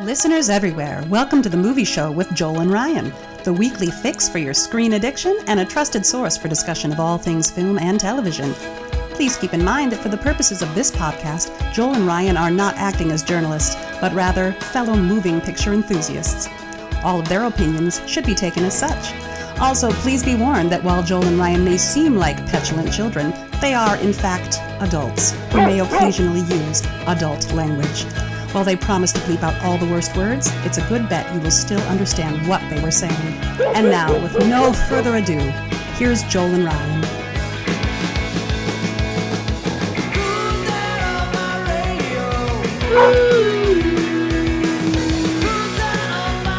Listeners everywhere, welcome to the movie show with Joel and Ryan, the weekly fix for your screen addiction and a trusted source for discussion of all things film and television. Please keep in mind that for the purposes of this podcast, Joel and Ryan are not acting as journalists, but rather fellow moving picture enthusiasts. All of their opinions should be taken as such. Also, please be warned that while Joel and Ryan may seem like petulant children, they are, in fact, adults who may occasionally use adult language. While they promise to bleep out all the worst words, it's a good bet you will still understand what they were saying. And now, with no further ado, here's Joel and Ryan.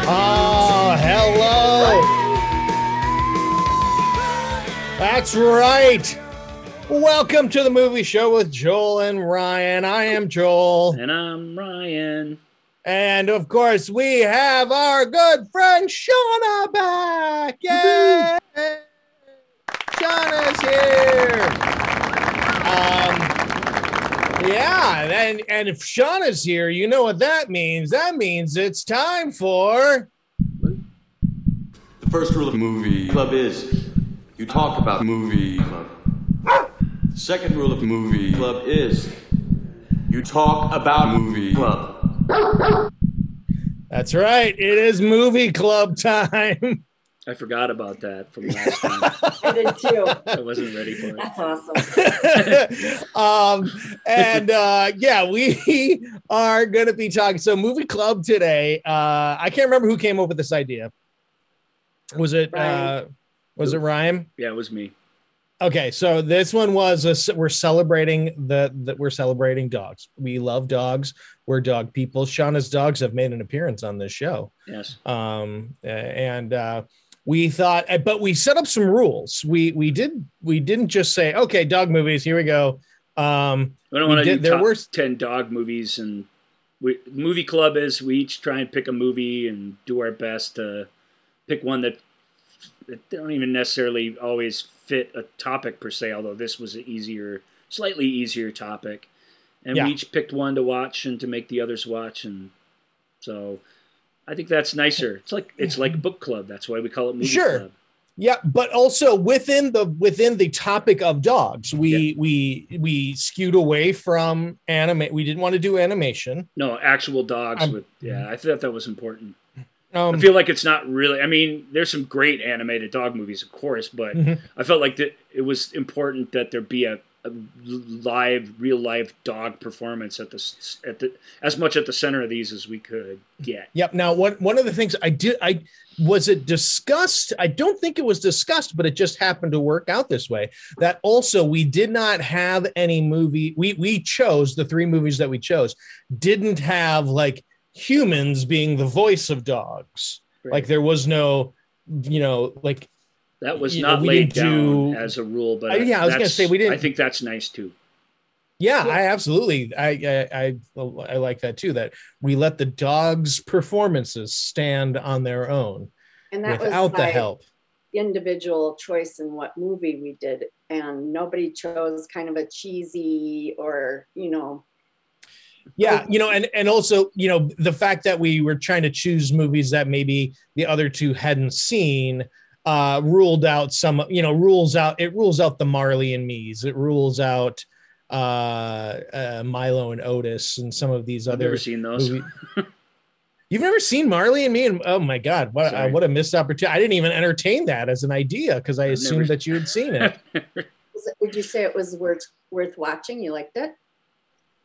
Oh, hello. That's right. Welcome to the movie show with Joel and Ryan. I am Joel. And I'm Ryan. And of course, we have our good friend Shauna back. Yay! Shauna's here. Um, yeah, and, and if Shauna's here, you know what that means. That means it's time for The first rule of movie club is you talk about movie club. Second rule of movie club is you talk about movie club. That's right. It is movie club time. I forgot about that from last time. I did too. I wasn't ready for it. That's awesome. um, and uh, yeah, we are going to be talking. So, movie club today. Uh, I can't remember who came up with this idea. Was it uh, was it Ryan? Yeah, it was me. Okay, so this one was a, we're celebrating the that we're celebrating dogs. We love dogs. We're dog people. Shauna's dogs have made an appearance on this show. Yes. um and uh we thought uh, but we set up some rules we we did we didn't just say okay dog movies here we go um I don't want to did- do there were- 10 dog movies. And we, movie club is we each try and pick a movie and do our best to pick one that, that don't even necessarily always fit a topic per se, although this was an easier, slightly easier topic. And Yeah. we each picked one to watch and to make the others watch. And so I think that's nicer. It's like it's like book club. That's why we call it movie Sure. club. yeah but also within the within the topic of dogs we Yeah. we we skewed away from anime we didn't want to do animation No, actual dogs I'm- with yeah, I thought that was important. Um I feel like it's not really I mean, there's some great animated dog movies, of course, but Mhm. I felt like that it was important that there be a, a live, real live dog performance at the at the as much at the center of these as we could get. Yep. Now, one one of the things I did, I was it discussed. I don't think it was discussed, but it just happened to work out this way. That also we did not have any movie. We we chose the three movies that we chose didn't have like humans being the voice of dogs. Right. Like there was no, you know, like That was you know, not laid down do- as a rule, but Uh, yeah, I was gonna say we didn't- I think that's nice too. yeah, Yeah. I absolutely, I, I I I like that too. That we let the dogs' performances stand on their own And that without was the help. individual choice in what movie we did. And nobody chose kind of a cheesy or, you know, yeah you know and and also you know the fact that we were trying to choose movies that maybe the other two hadn't seen uh ruled out some you know rules out it rules out the marley and me's it rules out uh, uh milo and otis and some of these I've other never seen those. you've never seen marley and me and oh my god what uh, Sorry. what a missed opportunity i didn't even entertain that as an idea because i I've assumed never- that you had seen it was it- would you say it was worth worth watching? You liked it?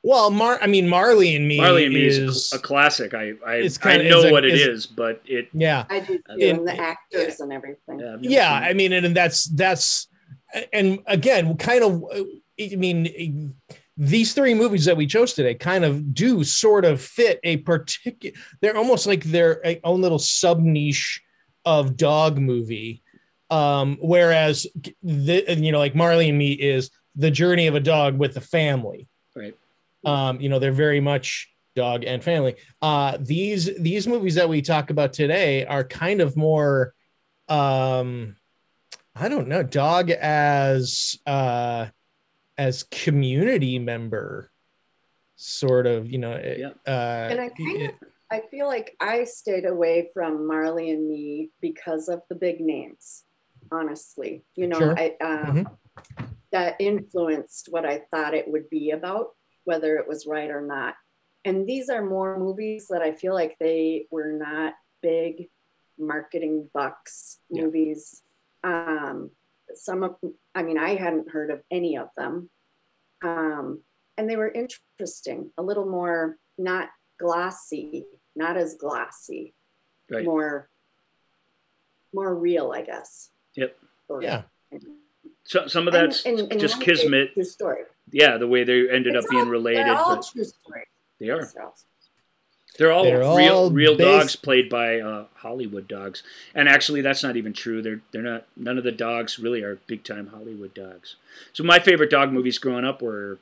Well mar i mean marley and me Marley and Me is, is a classic. I I, it's I kinda- know is a- what it is- is, but it yeah I do too. In- and the actors and everything. yeah, I've yeah i mean and that's that's and again kind of i mean these three movies that we chose today kind of do sort of fit a particular they're almost like their own little sub niche of dog movie um whereas the you know like marley and me is the journey of a dog with the family Right. Um you know they're very much dog and family uh these these movies that we talk about today are kind of more um i don't know dog as uh as community member sort of you know Yeah. uh And I kind of I feel like I stayed away from Marley and Me because of the big names. Honestly, you know, Sure. I um, that influenced what I thought it would be about, whether it was right or not. And these are more movies that I feel like they were not big marketing bucks Yeah. movies. Um, some of, I mean, I hadn't heard of any of them. Um, and they were interesting, a little more not glossy, not as glossy, Right. more more real, I guess. Yep. Or- Yeah. So, some of And- that's and- and just kismet. True story. Yeah, the way they ended It's up being related. They're all true stories. they are. They're all- They're real all real based- dogs played by uh, Hollywood dogs. And actually that's not even true. They're they're not none of the dogs really are big time Hollywood dogs. So my favorite dog movies growing up were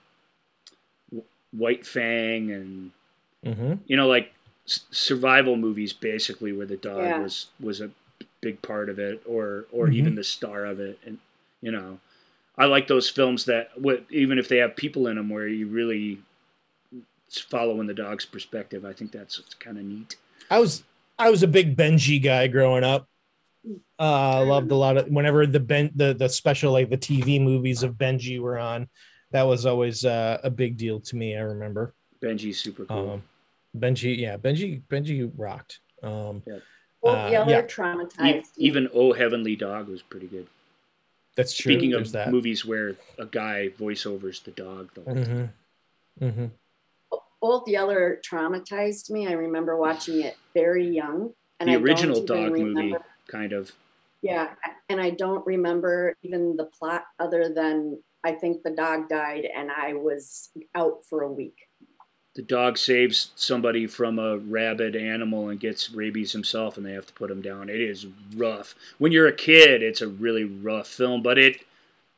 White Fang and Mm-hmm. you know like survival movies basically where the dog Yeah. was was a big part of it or or Mhm. even the star of it and you know I like those films that what even if they have people in them where you really following the dog's perspective. I think that's kind of neat. I was I was a big Benji guy growing up. Uh, I loved a lot of whenever the ben the the special like the TV movies of Benji were on. That was always uh, a big deal to me. I remember. Benji's super cool. Um, Benji, yeah, Benji, Benji rocked. Um, Well, Uh, yeah, yeah. they're traumatized. even Oh Heavenly Dog was pretty good. That's true. Speaking There's of that. movies where a guy voiceovers the dog, the whole. Mm-hmm. Mm-hmm. Old Yeller traumatized me. I remember watching it very young. And the I original even dog movie, kind of. Yeah, and I don't remember even the plot other than I think the dog died and I was out for a week. The dog saves somebody from a rabid animal and gets rabies himself, and they have to put him down. It is rough. When you're a kid, it's a really rough film, but it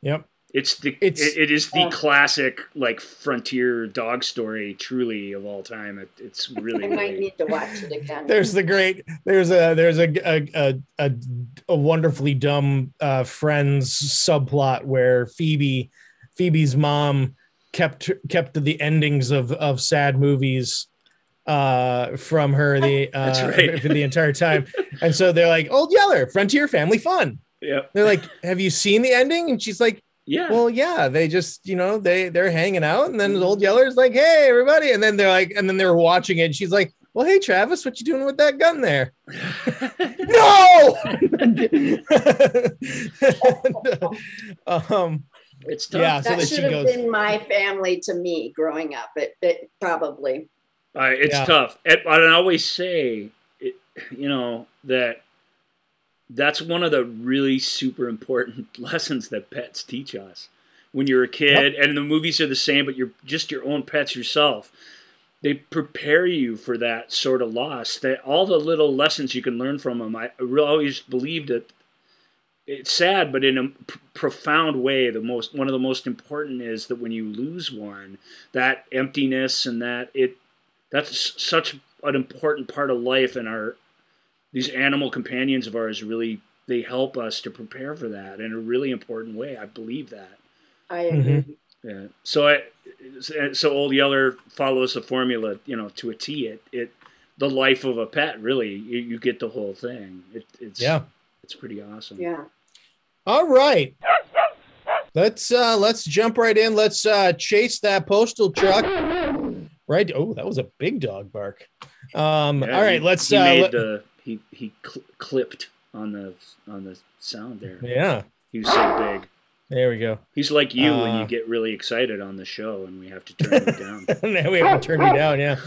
Yep. it's the It's- it, it is the Yeah. classic like frontier dog story truly of all time. It, it's really, I might really need to watch it again. There's the great. There's a there's a a a, a, a wonderfully dumb uh, friends subplot where Phoebe Phoebe's mom kept kept the endings of of sad movies uh from her the uh right. for the entire time. And so they're like old yeller frontier family fun. Yeah they're like have you seen the ending? And she's like yeah. well yeah they just you know they they're hanging out. And then the old yeller's like hey everybody. And then they're like and then they're watching it. And she's like well hey travis what you doing with that gun there? No! Um it's tough. yeah so that that should have goes been my family to me growing up. It, it probably. Uh, it's Yeah. tough. And I always say, it, you know, that that's one of the really super important lessons that pets teach us. When you're a kid, and the movies are the same, but you're just your own pets yourself. They prepare you for that sort of loss. That all the little lessons you can learn from them. I really always believed that it's sad, but in a p- profound way, the most one of the most important is that when you lose one, that emptiness and that it that's such an important part of life and our these animal companions of ours really they help us to prepare for that in a really important way. I believe that. I Mhm. yeah. So i so old yeller follows the formula you know to a t it it the life of a pet really you, you get the whole thing. It, it's yeah. it's pretty awesome. Yeah. All right. Let's uh let's jump right in. Let's uh chase that postal truck. Right. Oh that was a big dog bark. Um Yeah, all right he- let's he uh made let- the he he cl- clipped on the on the sound there. Yeah. He was so big. There we go. He's like you when Uh, you get really excited on the show and we have to turn it down. Now we have to turn you down yeah.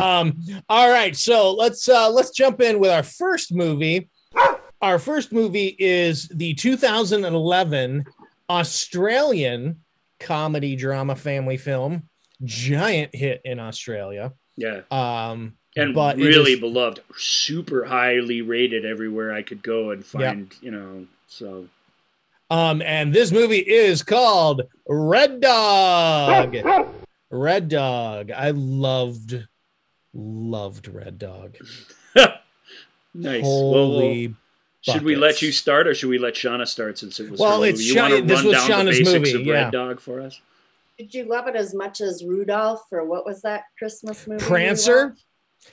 Um all right so let's uh let's jump in with our first movie our first movie is the 2011 australian comedy drama family film giant hit in australia. Yeah. Um and but really is- beloved, super highly rated everywhere I could go and find, you know. So. Um and this movie is called red dog. Red dog. I loved loved red dog. Nice. Well, well, holy should we let you start, or should we let Shauna start since it was? Well, her it's movie? You want Sha- to this run was down the Shauna's basics movie, of yeah. Red Dog for us? Did you love it as much as Rudolph or what was that Christmas movie? Prancer?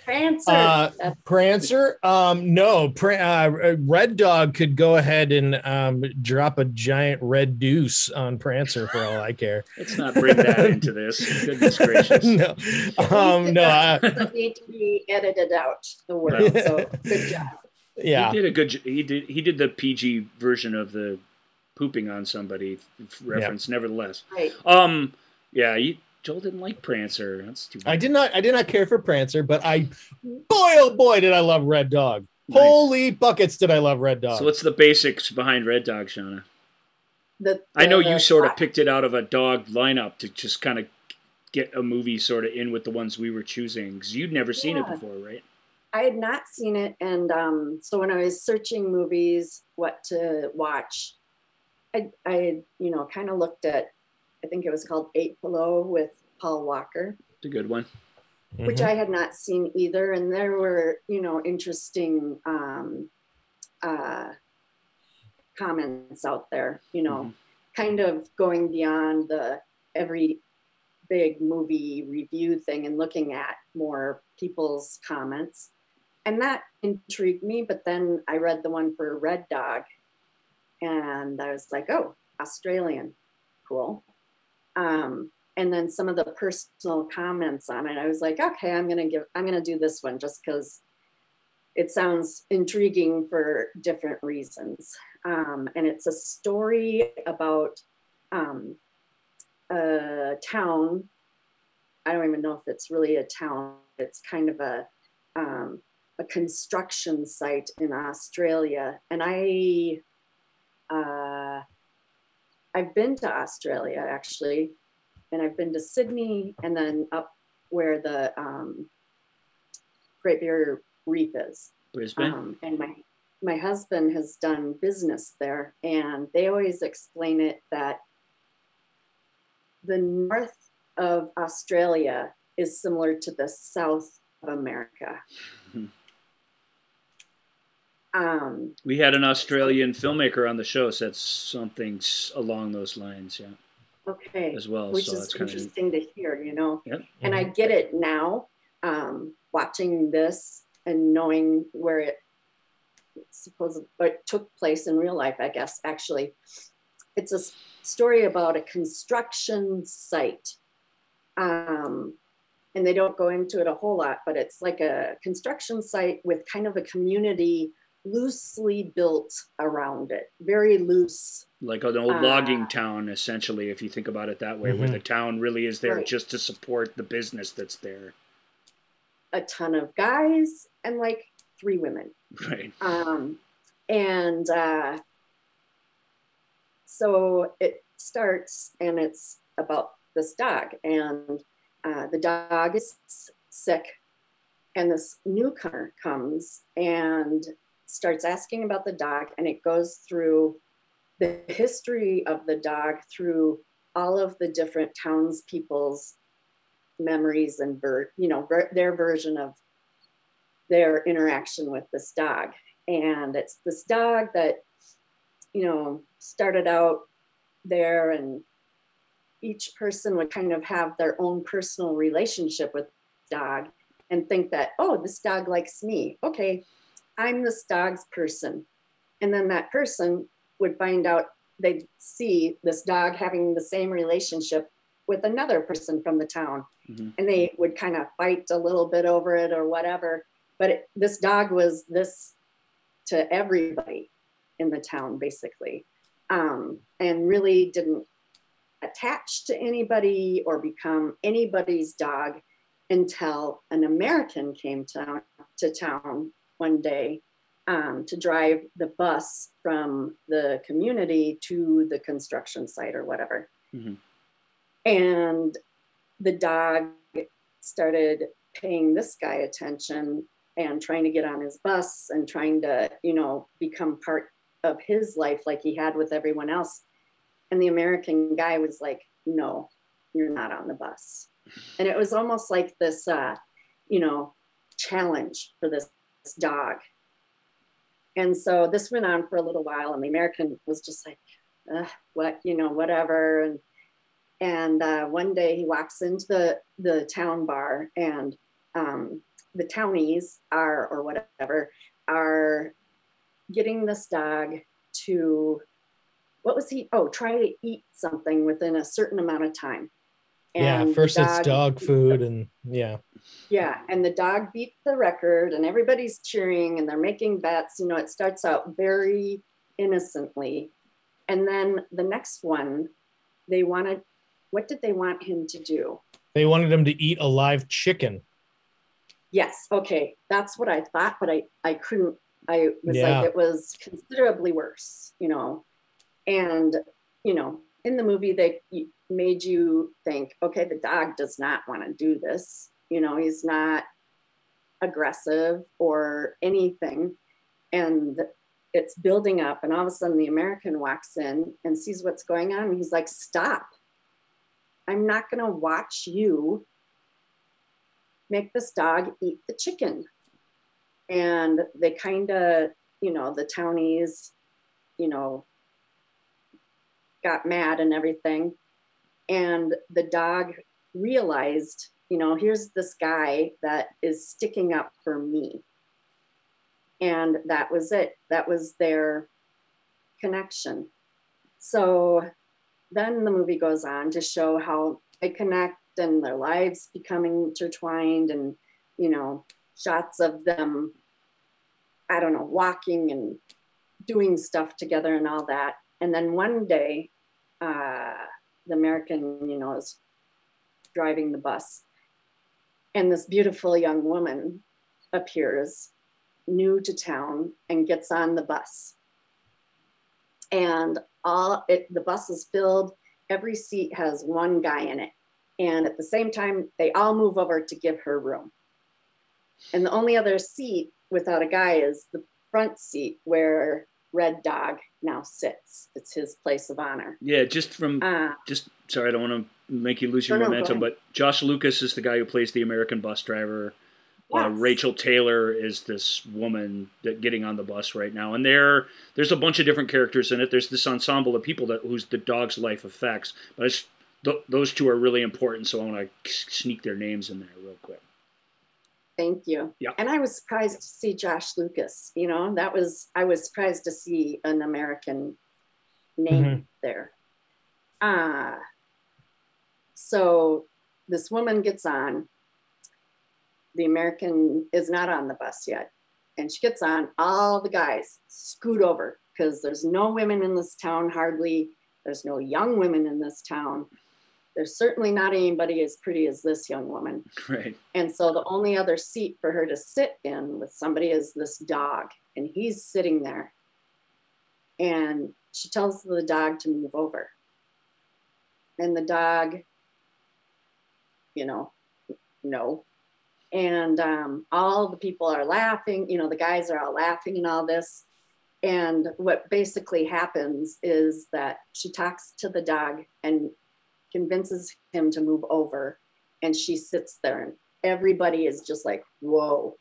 Prancer. Uh, Prancer? Um, no. Pr- uh, Red Dog could go ahead and um, drop a giant red deuce on Prancer for all I care. Let's not bring that into this. Goodness gracious. no, um, no. Uh, doesn't need to be edited out. The word. So good job. Yeah. He did a good. He did. He did the PG version of the pooping on somebody reference. Nevertheless, Right. um, yeah. You, Joel didn't like Prancer. That's too. Bad. I did not. I did not care for Prancer, but I, boy, oh boy, did I love Red Dog. Nice. Holy buckets, did I love Red Dog? So what's the basics behind Red Dog, Shauna? The, I know the you sort of picked it out of a dog lineup to just kind of get a movie sort of in with the ones we were choosing because you'd never seen it before, right? I had not seen it, and um, so when I was searching movies, what to watch, I, I you know, kind of looked at, I think it was called Eight Below with Paul Walker, It's a good one. which Mhm. I had not seen either, and there were, you know, interesting um, uh, comments out there, you know, Mhm. kind of going beyond the every big movie review thing and looking at more people's comments. And that intrigued me, but then I read the one for Red Dog and I was like, oh, Australian, cool. Um, and then some of the personal comments on it, I was like, okay, I'm gonna give, I'm gonna do this one just because it sounds intriguing for different reasons. Um, and it's a story about um, a town. I don't even know if it's really a town. It's kind of a um, a construction site in Australia, and I uh, I've been to Australia actually, and I've been to Sydney, and then up where the um, Great Barrier Reef is. Brisbane. Um, and my my husband has done business there, and they always explain it that the north of Australia is similar to the south of America. Um, we had an Australian filmmaker on the show said something along those lines, yeah, okay, as well. which so is that's kind of interesting to hear, you know. Yep. And I get it now, um, watching this and knowing where it supposed it took place in real life. I guess actually, it's a story about a construction site, um, and they don't go into it a whole lot, but it's like a construction site with kind of a community loosely built around it, very loose. like an old Ah. logging town, essentially, if you think about it that way, where Mhm. the town really is there Right. just to support the business that's there. A ton of guys and like three women. Right. Um, and uh, so it starts, and it's about this dog, and uh, the dog is sick, and this newcomer comes and starts asking about the dog, and it goes through the history of the dog through all of the different townspeople's memories and ver- you know ver- their version of their interaction with this dog. And it's this dog that you know started out there and each person would kind of have their own personal relationship with dog and think that oh this dog likes me. Okay i'm this dog's person. And then that person would find out they'd see this dog having the same relationship with another person from the town. Mhm. and they would kind of fight a little bit over it or whatever. But it, this dog was this to everybody in the town basically. Um, and really didn't attach to anybody or become anybody's dog until an american came to, to town one day um, to drive the bus from the community to the construction site or whatever Mhm. and the dog started paying this guy attention and trying to get on his bus and trying to, you know, become part of his life like he had with everyone else. And the American guy was like, no, you're not on the bus. And it was almost like this, uh, you know, challenge for this dog. And so this went on for a little while, and the American was just like, what, you know, whatever. And and uh, one day he walks into the, the town bar and um, the townies are, or whatever, are getting this dog to, what was he? Oh, try to eat something within a certain amount of time. Yeah, And the first it's dog food and yeah. yeah, and the dog beat the record, and everybody's cheering and they're making bets. You know, it starts out very innocently. And then the next one, they wanted, what did they want him to do? They wanted him to eat a live chicken. Yes, okay, that's what I thought, but I, I couldn't, I was Yeah. like, it was considerably worse, you know? And, you know, in the movie, they made you think, okay, the dog does not want to do this. You know, he's not aggressive or anything. And it's building up, and all of a sudden, the American walks in and sees what's going on. And he's like, stop. I'm not going to watch you make this dog eat the chicken. And they kind of, you know, the townies, you know, got mad and everything. And the dog realized, you know, here's this guy that is sticking up for me. And that was it. That was their connection. So then the movie goes on to show how they connect and their lives becoming intertwined and, you know, shots of them, I don't know, walking and doing stuff together and all that. And then one day, uh, the American, you know, is driving the bus. And this beautiful young woman appears, new to town, and gets on the bus. And all it, the bus is filled. Every seat has one guy in it. And at the same time, they all move over to give her room. And the only other seat without a guy is the front seat where Red Dog now sits. It's his place of honor. Yeah, just from Uh, just sorry, I don't want to make you lose your No, no, momentum, ahead. but Josh Lucas is the guy who plays the American bus driver. Uh. Rachael Taylor is this woman that getting on the bus right now, and there there's a bunch of different characters in it. There's this ensemble of people that whose the dog's life affects, but it's, th- those two are really important. So I want to sneak their names in there real quick. Thank you. Yeah. And I was surprised to see Josh Lucas. You know, that was I was surprised to see an American name there. Uh so this woman gets on. The American is not on the bus yet. And she gets on, all the guys scoot over because there's no women in this town, hardly. There's no young women in this town. There's certainly not anybody as pretty as this young woman. Right. And so the only other seat for her to sit in with somebody is this dog, and he's sitting there. And she tells the dog to move over. And the dog, you know, no. And um, all the people are laughing, you know, the guys are all laughing and all this. And what basically happens is that she talks to the dog and convinces him to move over and she sits there and everybody is just like whoa.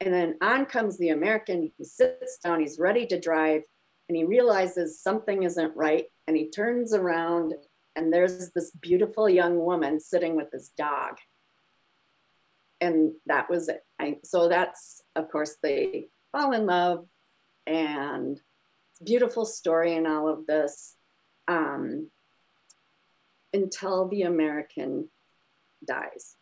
And then on comes the american he sits down he's ready to drive and he realizes something isn't right and he turns around and there's this beautiful young woman sitting with his dog. And that was it. I, so that's of course they fall in love and beautiful story in all of this. Um, until the american dies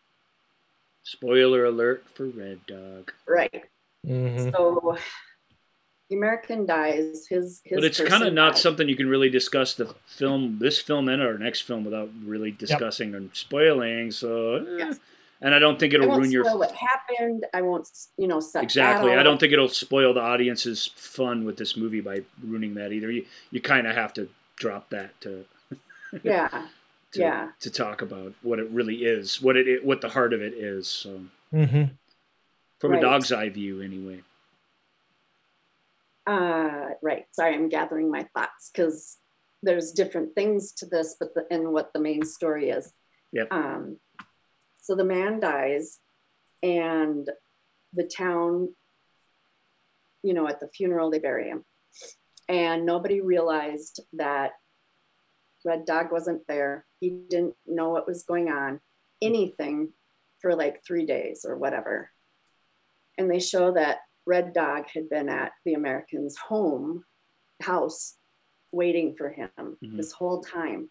Spoiler alert for Red Dog. right Mhm. so the american dies his, his But it's kind of not dies. something you can really discuss the film, this film and our next film without really discussing and spoiling. So, eh. Yes. and I don't think it'll won't ruin your spoil what happened. I won't, you know, set that exactly. I don't think it'll spoil the audience's fun with this movie by ruining that either. You you kind of have to drop that to Yeah, to, Yeah. to talk about what it really is, what it what the heart of it is. So Mhm. from Right. a dog's eye view, anyway. uh, right. Sorry, I'm gathering my thoughts because there's different things to this, but the, and what the main story is. Yep. Um, so the man dies, and the town, you know, at the funeral they bury him, and nobody realized that Red Dog wasn't there. He didn't know what was going on, anything, for like three days or whatever. and they show that Red Dog had been at the American's home house waiting for him mm-hmm. this whole time.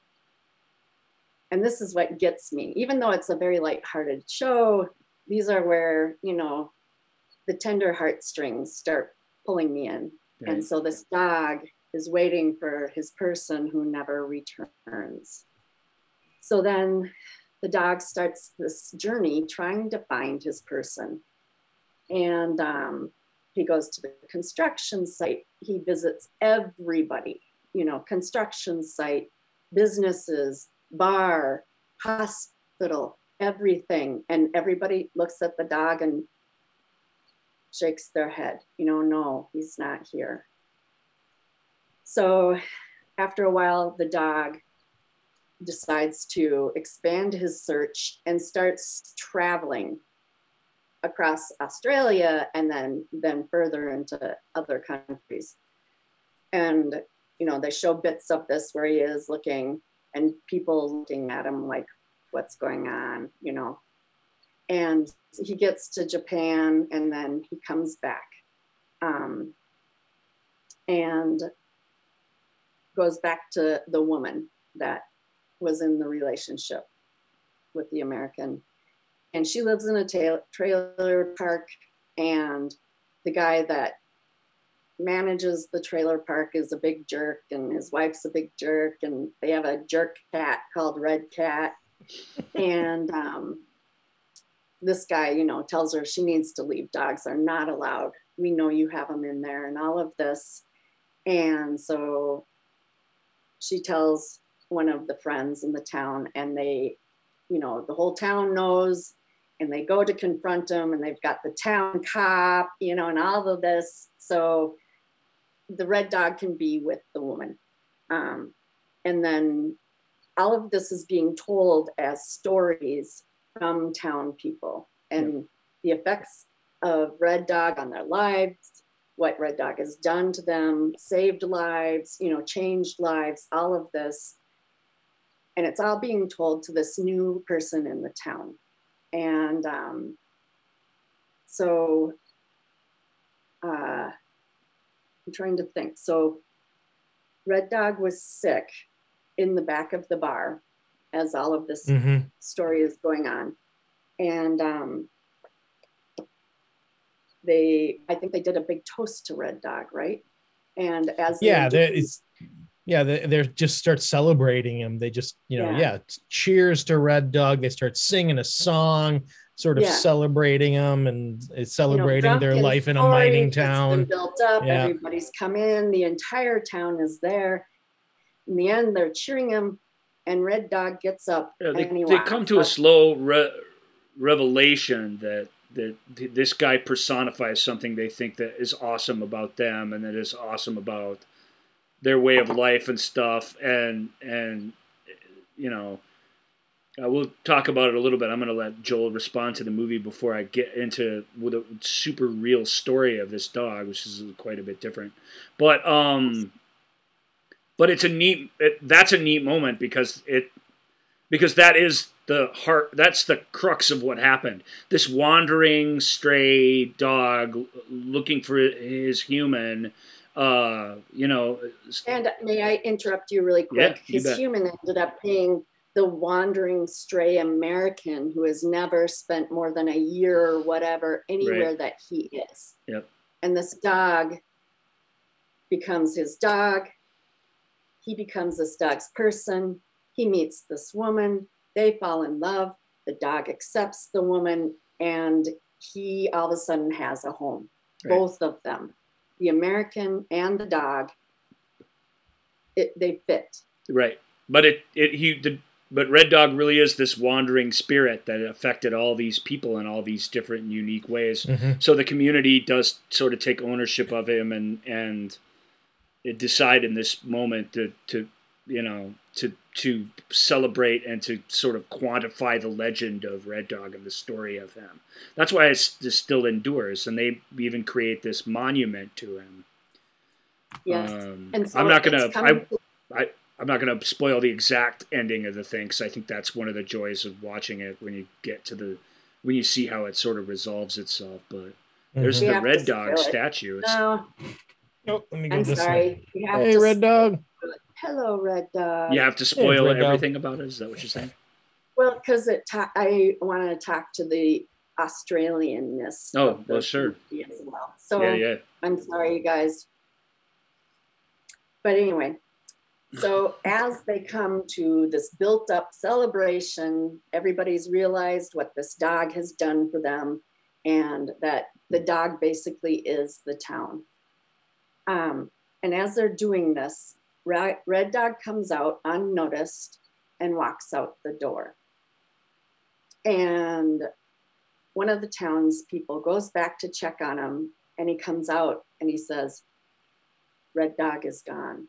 And this is what gets me, even though it's a very light-hearted show, these are where, you know, the tender heartstrings start pulling me in. Right. And so this dog is waiting for his person who never returns. So then the dog starts this journey trying to find his person. And um, he goes to the construction site. He visits everybody, you know, construction site, businesses, bar, hospital, everything. And everybody looks at the dog and shakes their head, you know, no, he's not here. So after a while, the dog decides to expand his search and starts traveling across Australia and then then further into other countries. And you know, they show bits of this where he is looking and people looking at him like, what's going on, you know. And he gets to Japan and then he comes back. Um, and goes back to the woman that was in the relationship with the American. And she lives in a ta- trailer park, and the guy that manages the trailer park is a big jerk, and his wife's a big jerk, and they have a jerk cat called Red Cat. and um, this guy, you know, tells her she needs to leave. Dogs are not allowed. We know you have them in there, and all of this. And so she tells one of the friends in the town and they you know the whole town knows and they go to confront him and they've got the town cop you know and all of this. So the red dog can be with the woman. Um, and then all of this is being told as stories from town people and the effects of red dog on their lives what red dog has done to them saved lives you know changed lives all of this and it's all being told to this new person in the town. And um, so uh, I'm trying to think. So Red Dog was sick in the back of the bar as all of this mm-hmm. story is going on. And um, they, I think they did a big toast to Red Dog, right? And as yeah, it's yeah they, they're just start celebrating him they just you know yeah. yeah. cheers to red dog they start singing a song sort of yeah. celebrating him and uh, celebrating you know, their life in a mining town built up yeah. everybody's come in the entire town is there in the end they're cheering him and red dog gets up yeah, they, they come to a slow re- revelation that that this guy personifies something they think that is awesome about them and that is awesome about their way of life and stuff and and you know uh, we'll talk about it a little bit. I'm going to let joel respond to the movie before i get into a super real story of this dog which is quite a bit different. But um but it's a neat it, that's a neat moment because it because that is the heart that's the crux of what happened. This wandering stray dog looking for his human uh, you know. And may I interrupt you really quick? Yeah, His human ended up being the wandering stray American who has never spent more than a year or whatever anywhere right. that he is. Yep. And this dog becomes his dog. He becomes this dog's person. He meets this woman. They fall in love. The dog accepts the woman, and he all of a sudden has a home. Right. Both of them the American and the dog, it, they fit. Right, but it it he the but Red Dog really is this wandering spirit that affected all these people in all these different unique ways. Mm-hmm. So the community does sort of take ownership of him and and it decide in this moment to to you know to to celebrate and to sort of quantify the legend of Red Dog and the story of him. That's why it still endures, and they even create this monument to him. Yes, um, and so I'm not gonna. I, I, I'm not gonna spoil the exact ending of the thing because I think that's one of the joys of watching it when you get to the when you see how it sort of resolves itself. But There's We the Red Dog it. statue. It's- No, Oh, let me go I'm this way. sorry. You have Hey, Red Dog. Hello, Red Dog. You have to spoil Red Dog. everything about it. Is that what you're saying? Well, because it ta- I want to talk to the Australianness. Oh, well, sure. As well. So yeah, yeah. I'm sorry, you guys. But anyway, so as they come to this built up celebration, everybody's realized what this dog has done for them and that the dog basically is the town. Um, and as they're doing this, Red, Red Dog comes out unnoticed and walks out the door. And one of the townspeople goes back to check on him and he comes out and he says, Red Dog is gone.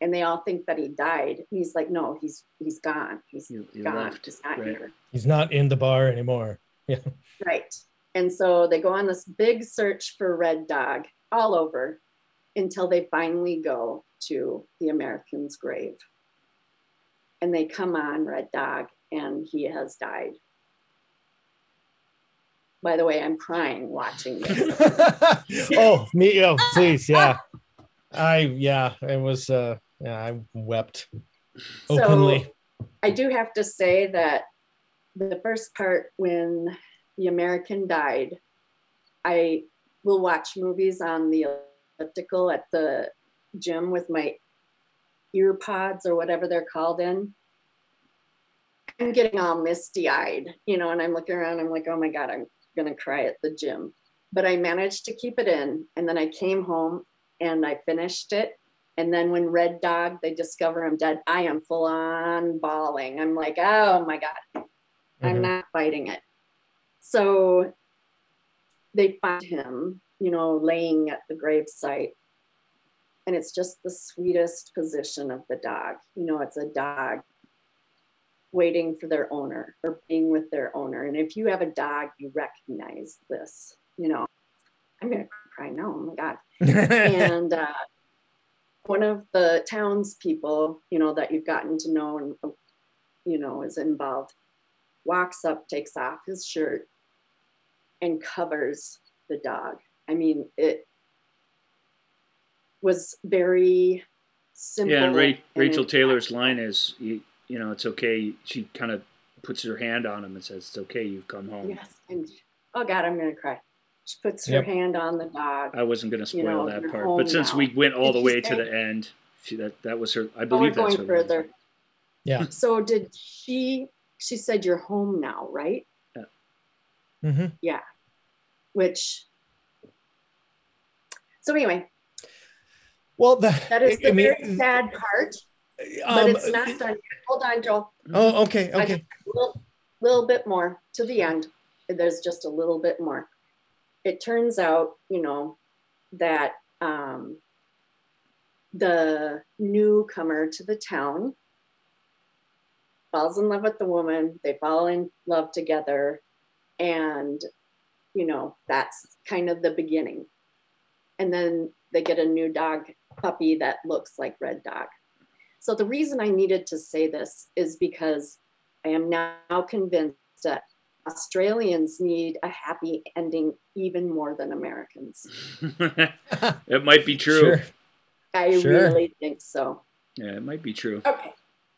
And they all think that he died. And he's like, no, he's he's gone. He's He- he gone. left, He's not right. here. He's not in the bar anymore. Yeah. Right. And so they go on this big search for Red Dog all over until they finally go to the American's grave. And they come on Red Dog and he has died. By the way, I'm crying watching this. oh, me. Oh, please. Yeah. I, yeah, it was, uh, yeah, I wept openly. So I do have to say that the first part when the American died, I will watch movies on the elliptical at the gym with my ear pods or whatever they're called in. I'm getting all misty eyed, you know, and I'm looking around, I'm like, oh my God, I'm gonna cry at the gym. But I managed to keep it in. And then I came home and I finished it. And then when Red Dog, they discover I'm dead, I am full on bawling. I'm like, oh my God, I'm Mhm. not fighting it. So they find him, you know, laying at the gravesite. And it's just the sweetest position of the dog. You know, it's a dog waiting for their owner or being with their owner. And if you have a dog, you recognize this, you know. I'm gonna cry now. Oh my God and uh, one of the townspeople, you know, that you've gotten to know and, you know, is involved, walks up, takes off his shirt, and covers the dog. I mean, it was very simple. Yeah, and Ra- and Rachael Taylor's line is, you, you know, it's okay. She kind of puts her hand on him and says, "It's okay. You've come home." Yes, and oh God, I'm gonna cry. She puts her hand on the dog. I wasn't going to spoil You know, that part, but since now. we went all Did the she way to the end, she that that was her. I Oh, we're believe that's going her. line. further. Yeah. So did she? She said you're home now, right? hmm Yeah. which so anyway. Well, the, that is the I mean, very sad part but um, it's not done yet. hold on joel. Oh, okay, okay. a little, little bit more to the end. There's just a little bit more. It turns out you know that um, the newcomer to the town falls in love with the woman. They fall in love together. And you know that's kind of the beginning and then they get a new dog puppy that looks like red dog so the reason i needed to say this is because i am now convinced that australians need a happy ending even more than americans it might be true. Sure. i Sure. really think so Yeah, it might be true. okay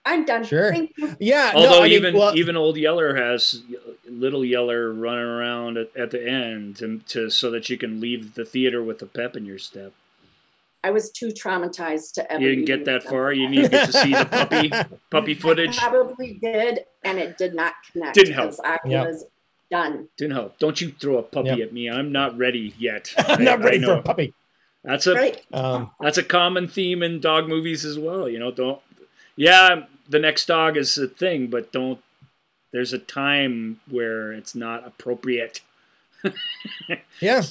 i'm done Sure. thank you Yeah. no, Although I mean, even well, even old Yeller has little Yeller running around at, at the end to, to so that you can leave the theater with a pep in your step. i was too traumatized to ever You didn't get that attempt far. You need to get to see the puppy puppy footage. I probably did and it did not connect Didn't help. 'cause i Yep. was done Didn't help. Don't you throw a puppy Yep. at me. I'm not ready yet. I'm I- not ready for a puppy. That's a right Um, that's a common theme in dog movies as well. You know, don't. Yeah, the next dog is a thing, but don't. There's a time where it's not appropriate. yeah.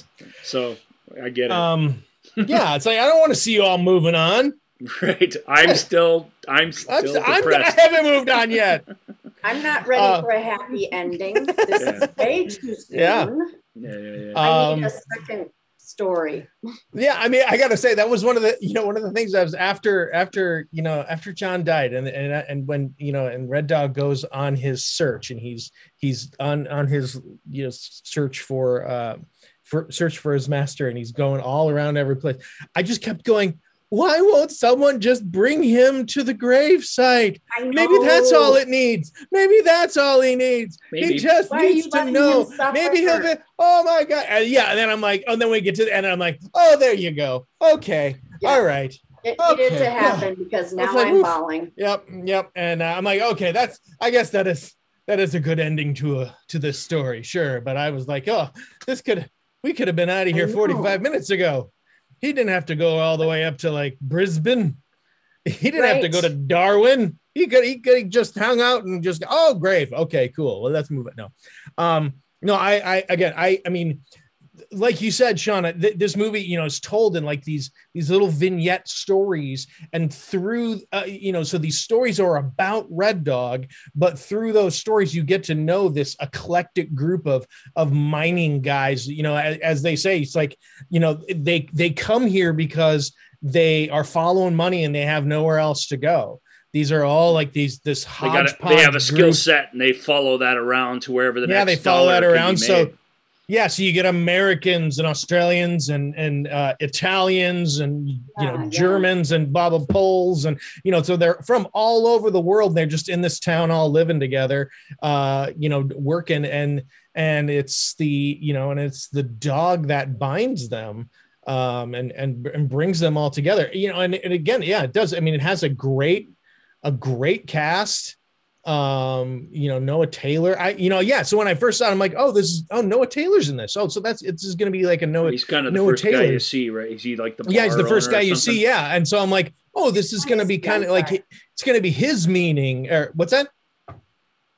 So I get it. Um, yeah. It's like I don't want to see you all moving on. right. I'm still. I'm I'm, still I'm I haven't moved on yet. i'm not ready Uh, for a happy ending this Yeah. is way too soon Yeah. Yeah, yeah, yeah. i Um, need a second story yeah i mean i gotta say that was one of the you know one of the things i was after after you know after john died and and and when you know and red dog goes on his search and he's he's on on his you know search for uh for search for his master and he's going all around every place. I just kept going, why won't someone just bring him to the grave site? I know. Maybe that's all it needs. Maybe that's all he needs. Maybe. He just Why needs to know. Maybe he'll be, oh my God. And yeah. And then I'm like, oh, then we get to the end and I'm like, oh, there you go. Okay. Yeah. All right. It needed Okay, to yeah. happen because now like, I'm oof. bawling. Yep. Yep. And uh, I'm like, okay, that's, I guess that is, that is a good ending to a, to this story. Sure. But I was like, oh, this could, we could have been out of here 45 minutes ago. He didn't have to go all the way up to like Brisbane. He didn't have to go to Darwin. He could he could just hung out and just oh grave. Okay, cool. Well, let's move it. No. Um, no, I I again I I mean like you said, Shauna, th- this movie, you know, is told in like these these little vignette stories, and through, uh, you know, so these stories are about Red Dog, but through those stories, you get to know this eclectic group of of mining guys. You know, as, as they say, it's like, you know, they they come here because they are following money and they have nowhere else to go. These are all like these this They got hodgepodge. they have a skill set and they follow that around to wherever the yeah, next they follow that dollar can be around. So. Yeah, so you get Americans and Australians and and uh, Italians and you know Yeah, yeah. Germans and Baba Poles and you know so they're from all over the world. They're just in this town all living together, uh, you know, working and and it's the you know and it's the dog that binds them um and and and brings them all together you know and, and again yeah it does i mean it has a great a great cast um you know noah taylor i you know yeah so when i first saw it i'm like oh this is oh noah taylor's in this oh so that's it's just going to be like a noah He's kind of the Noah first guy Taylor. you see, right? Is he like the yeah he's the first guy you see yeah and so i'm like oh this is going to be kind of like it's going to be his meaning or what's that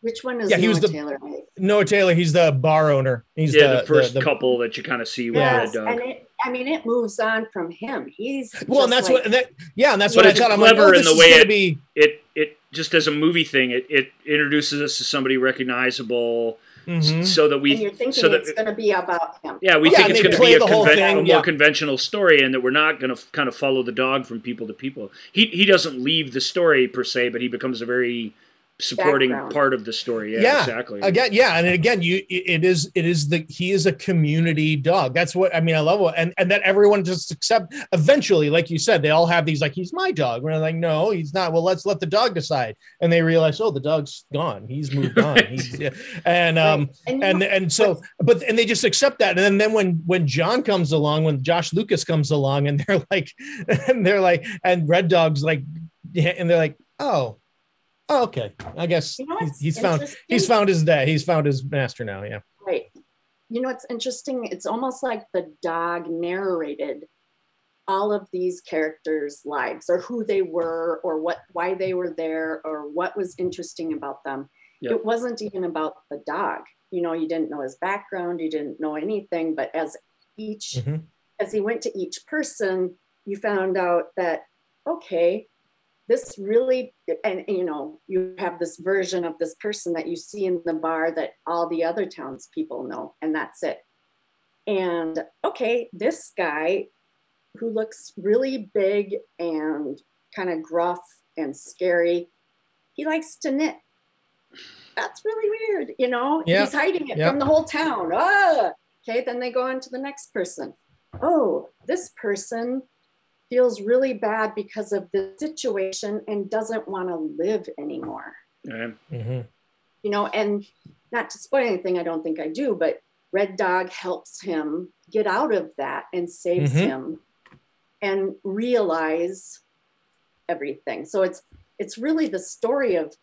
Which one is Yeah, he Noah was the- Taylor? noah taylor he's the bar owner he's Yeah, the the first the, the- couple that you kind of see Yeah. Yes, Dog. and it. I mean, it moves on from him. He's well and that's like- what that yeah and that's what i thought i'm like clever oh, in the is way to it- be it it just as a movie thing, it, it introduces us to somebody recognizable, s- Mhm. so that and we you're thinking so that it's going to be about him. yeah we Yeah, think it's going to be a, conven- thing, a more yeah. conventional story, and that we're not going to kind of follow the dog from people to people. He he doesn't leave the story per se, but he becomes a very supporting Background. part of the story. Yeah, Yeah, exactly. again yeah and again you it is it is the he is a community dog that's what i mean i love it and and that everyone just accept eventually like you said they all have these like he's my dog we're like no he's not well let's let the dog decide and they realize oh the dog's gone he's moved on he's, yeah. and um Right. and, and and so but and they just accept that and then, then when when john comes along when josh lucas comes along and they're like and they're like and red dog's like yeah, and they're like oh oh okay i guess you know he's, he's found he's found his dad he's found his master now yeah Right. You know, it's interesting. It's almost like the dog narrated all of these characters' lives or who they were or what why they were there or what was interesting about them. Yep. It wasn't even about the dog. You know, you didn't know his background, you didn't know anything, but as each Mhm. as he went to each person, you found out that okay, this really and, and, you know you have this version of this person that you see in the bar that all the other townspeople know and that's it. And okay this guy who looks really big and kind of gruff and scary he likes to knit. That's really weird you know? Yeah. he's hiding it Yeah. from the whole town. Ah okay then they go on to the next person. Oh this person feels really bad because of the situation and doesn't want to live anymore. Yeah. Mhm. You know, and not to spoil anything, I don't think I do, but Red Dog helps him get out of that and saves Mhm. him and realize everything. So it's it's really the story of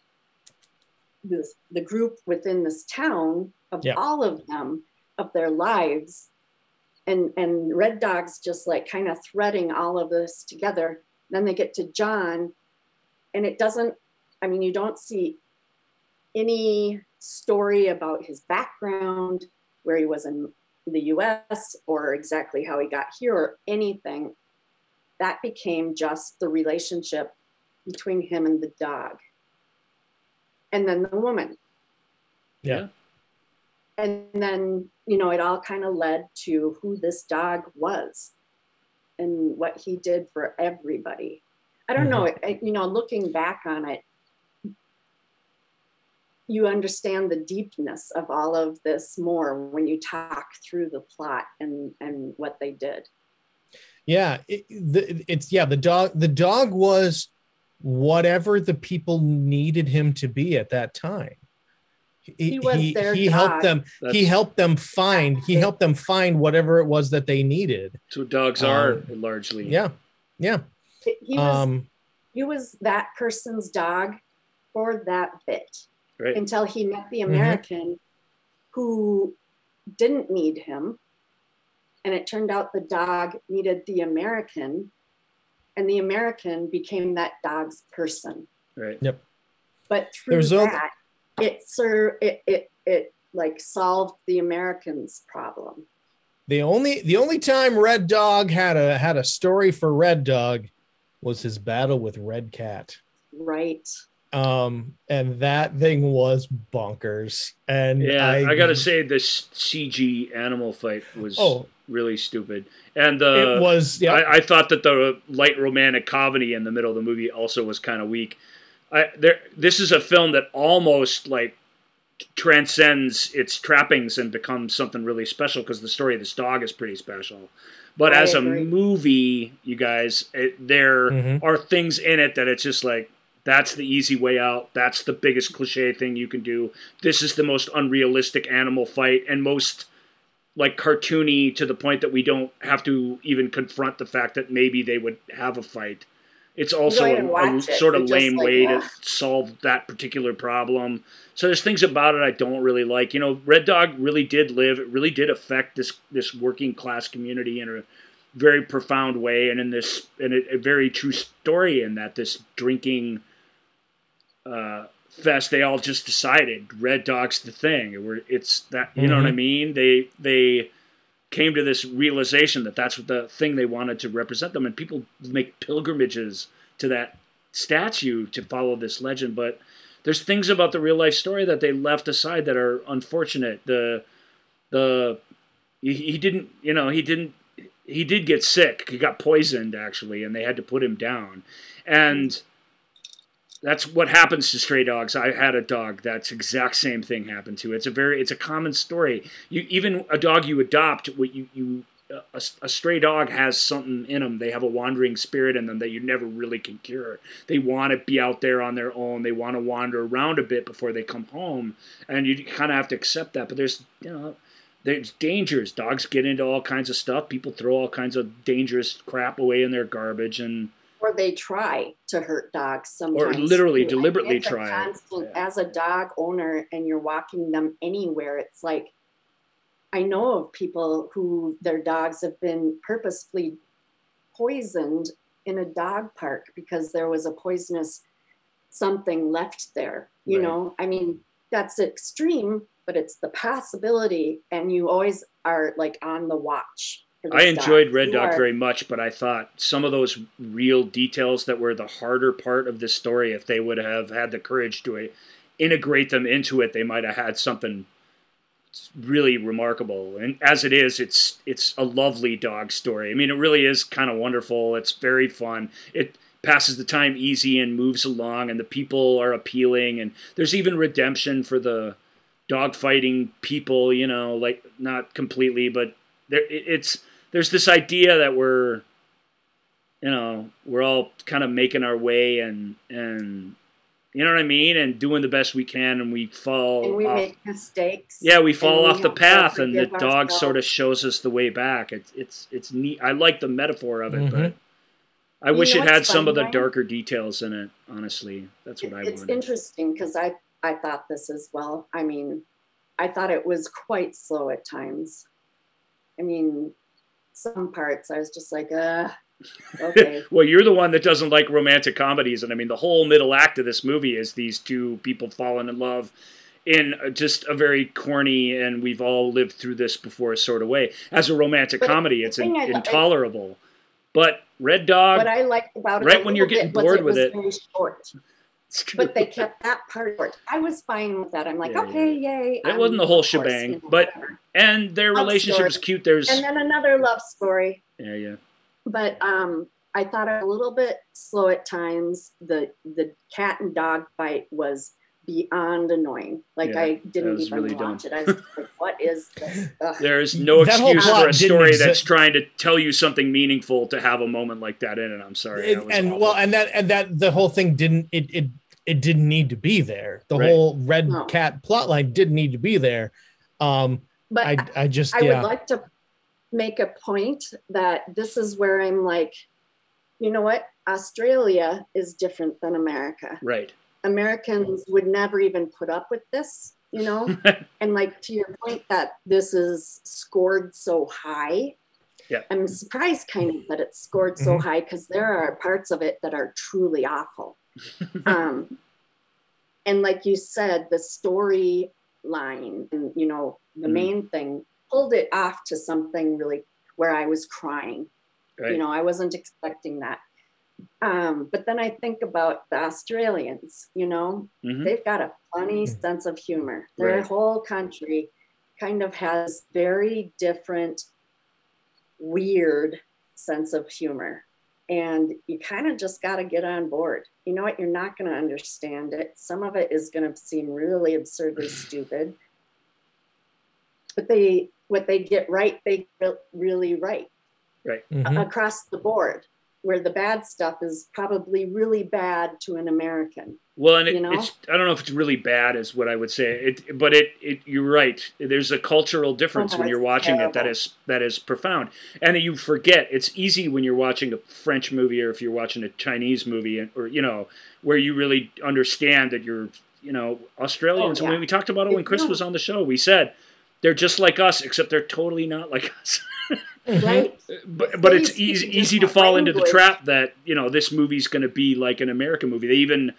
this the group within this town of Yeah. all of them of their lives and and red dogs just like kind of threading all of this together. Then they get to john and it doesn't i mean you don't see any story about his background where he was in the us or exactly how he got here or anything. That became just the relationship between him and the dog. And then the woman. Yeah. And then you know it all kind of led to who this dog was and what he did for everybody i don't know mm-hmm. I- you know looking back on it you understand the deepness of all of this more when you talk through the plot and and what they did. Yeah, it, the, it's yeah. The dog, the dog was whatever the people needed him to be at that time. He was he, their he helped dog. them. he helped them find. He helped them find whatever it was that they needed. So dogs Um, are largely. Yeah, yeah. He was Um, he was that person's dog for that bit Right. until he met the Mhm. American who didn't need him. And it turned out the dog needed the American, and the American became that dog's person. Right. Yep but through There's al- that, it sir it, it it like solved the Americans' problem. the only the only time Red Dog had a had a story for Red Dog was his battle with Red Cat. Right. Um, and that thing was bonkers. And Yeah, I, I, gotta say this CG animal fight was Oh. really stupid, and the it was yeah. I, I thought that the light romantic comedy in the middle of the movie also was kind of weak. I there this is a film that almost like transcends its trappings and becomes something really special because the story of this dog is pretty special. But I as a movie, you guys, it, there Mhm. are things in it that it's just like that's the easy way out. That's the biggest cliche thing you can do. This is the most unrealistic animal fight and most like cartoony to the point that we don't have to even confront the fact that maybe they would have a fight. It's also a, a sort of You're lame like, way to solve that particular problem. So there's things about it I don't really like. You know, Red Dog really did live. It really did affect this this working class community in a very profound way, and in this in a, a very true story. In that this drinking uh, fest, they all just decided Red Dog's the thing. It were it's that you know what I Mhm. mean? They they came to this realization that that's what the thing they wanted to represent them, and people make pilgrimages to that statue to follow this legend. But there's things about the real life story that they left aside that are unfortunate. The the he, he didn't you know he didn't he did get sick. He got poisoned actually, and they had to put him down. And that's what happens to stray dogs. I had a dog. That's exact same thing happened to. It. It's a very it's a common story. You even a dog you adopt, what you you a, a stray dog has something in them. They have a wandering spirit in them that you never really can cure. They want to be out there on their own. They want to wander around a bit before they come home, and you kind of have to accept that. But there's you know there's dangers. Dogs get into all kinds of stuff. People throw all kinds of dangerous crap away in their garbage, and Or they try to hurt dogs sometimes. Or literally too. Deliberately try. constant- Yeah. As a dog owner and you're walking them anywhere, it's like I know of people who their dogs have been purposefully poisoned in a dog park because there was a poisonous something left there. You Right. know, I mean, that's extreme, but it's the possibility, and you always are like on the watch. I enjoyed. Red You are- very much, but I thought some of those real details that were the harder part of the story, if they would have had the courage to uh, integrate them into it, they might have had something really remarkable. And as it is, it's it's a lovely dog story. I mean, it really is kind of wonderful. It's very fun. It passes the time easy and moves along, and the people are appealing, and there's even redemption for the dog fighting people. You know, like not completely, but there it- it's there's this idea that we're you know we're all kind of making our way and and you know what I mean and doing the best we can and we fall and we off make mistakes. yeah we fall and we off the path and the forgive dog sort of shows us the way back it's it's it's neat I like the metaphor of it Mhm. but I You wish it had some funny, of the Ryan? darker details in it honestly that's what I it's wanted interesting because I I thought this as well. I mean, I thought it was quite slow at times. I mean, some parts I was just like, uh, okay. well, you're the one that doesn't like romantic comedies, and I mean, the whole middle act of this movie is these two people falling in love in just a very corny and we've all lived through this before sort of way. As a romantic But comedy, it's in, I intolerable. But Red Dog, what I liked about it, right when you're getting bored it with it. Very short. it's true. But they kept that part short. I was fine with that. I'm like, Yeah, okay, yay. It um, wasn't the whole course, shebang, you know, but- whatever. and their Love relationship is cute. There's and then another love story. yeah, yeah. but um I thought it a little bit slow at times. The the cat and dog fight was beyond annoying. Like Yeah, I didn't even really watch it. I was like, what is this? Ugh. There is no That excuse for a story exist. that's trying to tell you something meaningful to have a moment like that in it. I'm sorry. It- and awful. well, and that and that the whole thing didn't it it it didn't need to be there. The Right. whole red No. cat plotline didn't need to be there. Um, But I I just I yeah. would like to make a point that this is where I'm like, you know what? Australia is different than America. right. Americans would never even put up with this, you know? and like to your point that this is scored so high. Yeah. I'm surprised kind of that it's scored so Mhm. high because there are parts of it that are truly awful. um, and like you said, the story line and you know, the Mhm. main thing pulled it off to something really where I was crying. Right. You know, I wasn't expecting that. Um, but then I think about the Australians, you know, Mhm. they've got a funny Mhm. sense of humor. Their Right. whole country kind of has very different, weird sense of humor. And you kind of just got to get on board. You know what? You're not going to understand it. Some of it is going to seem really absurdly stupid. But they, what they get right, they get really right Mhm. across the board. Where the bad stuff is probably really bad to an American. Well, and it, you know? it's I don't know if it's really bad, is what I would say. It, but it, it, you're right. There's a cultural difference Oh, when you're watching it that terrible. is that is profound, and you forget. It's easy when you're watching a French movie or if you're watching a Chinese movie, or you know, where you really understand that you're, you know, Australians. Oh, And yeah. we talked about it when Chris was on the show. We said they're just like us, except they're totally not like us. Right? Uh-huh. but but it's easy easy to different fall into the trap that you know this movie's going to be like an American movie. They even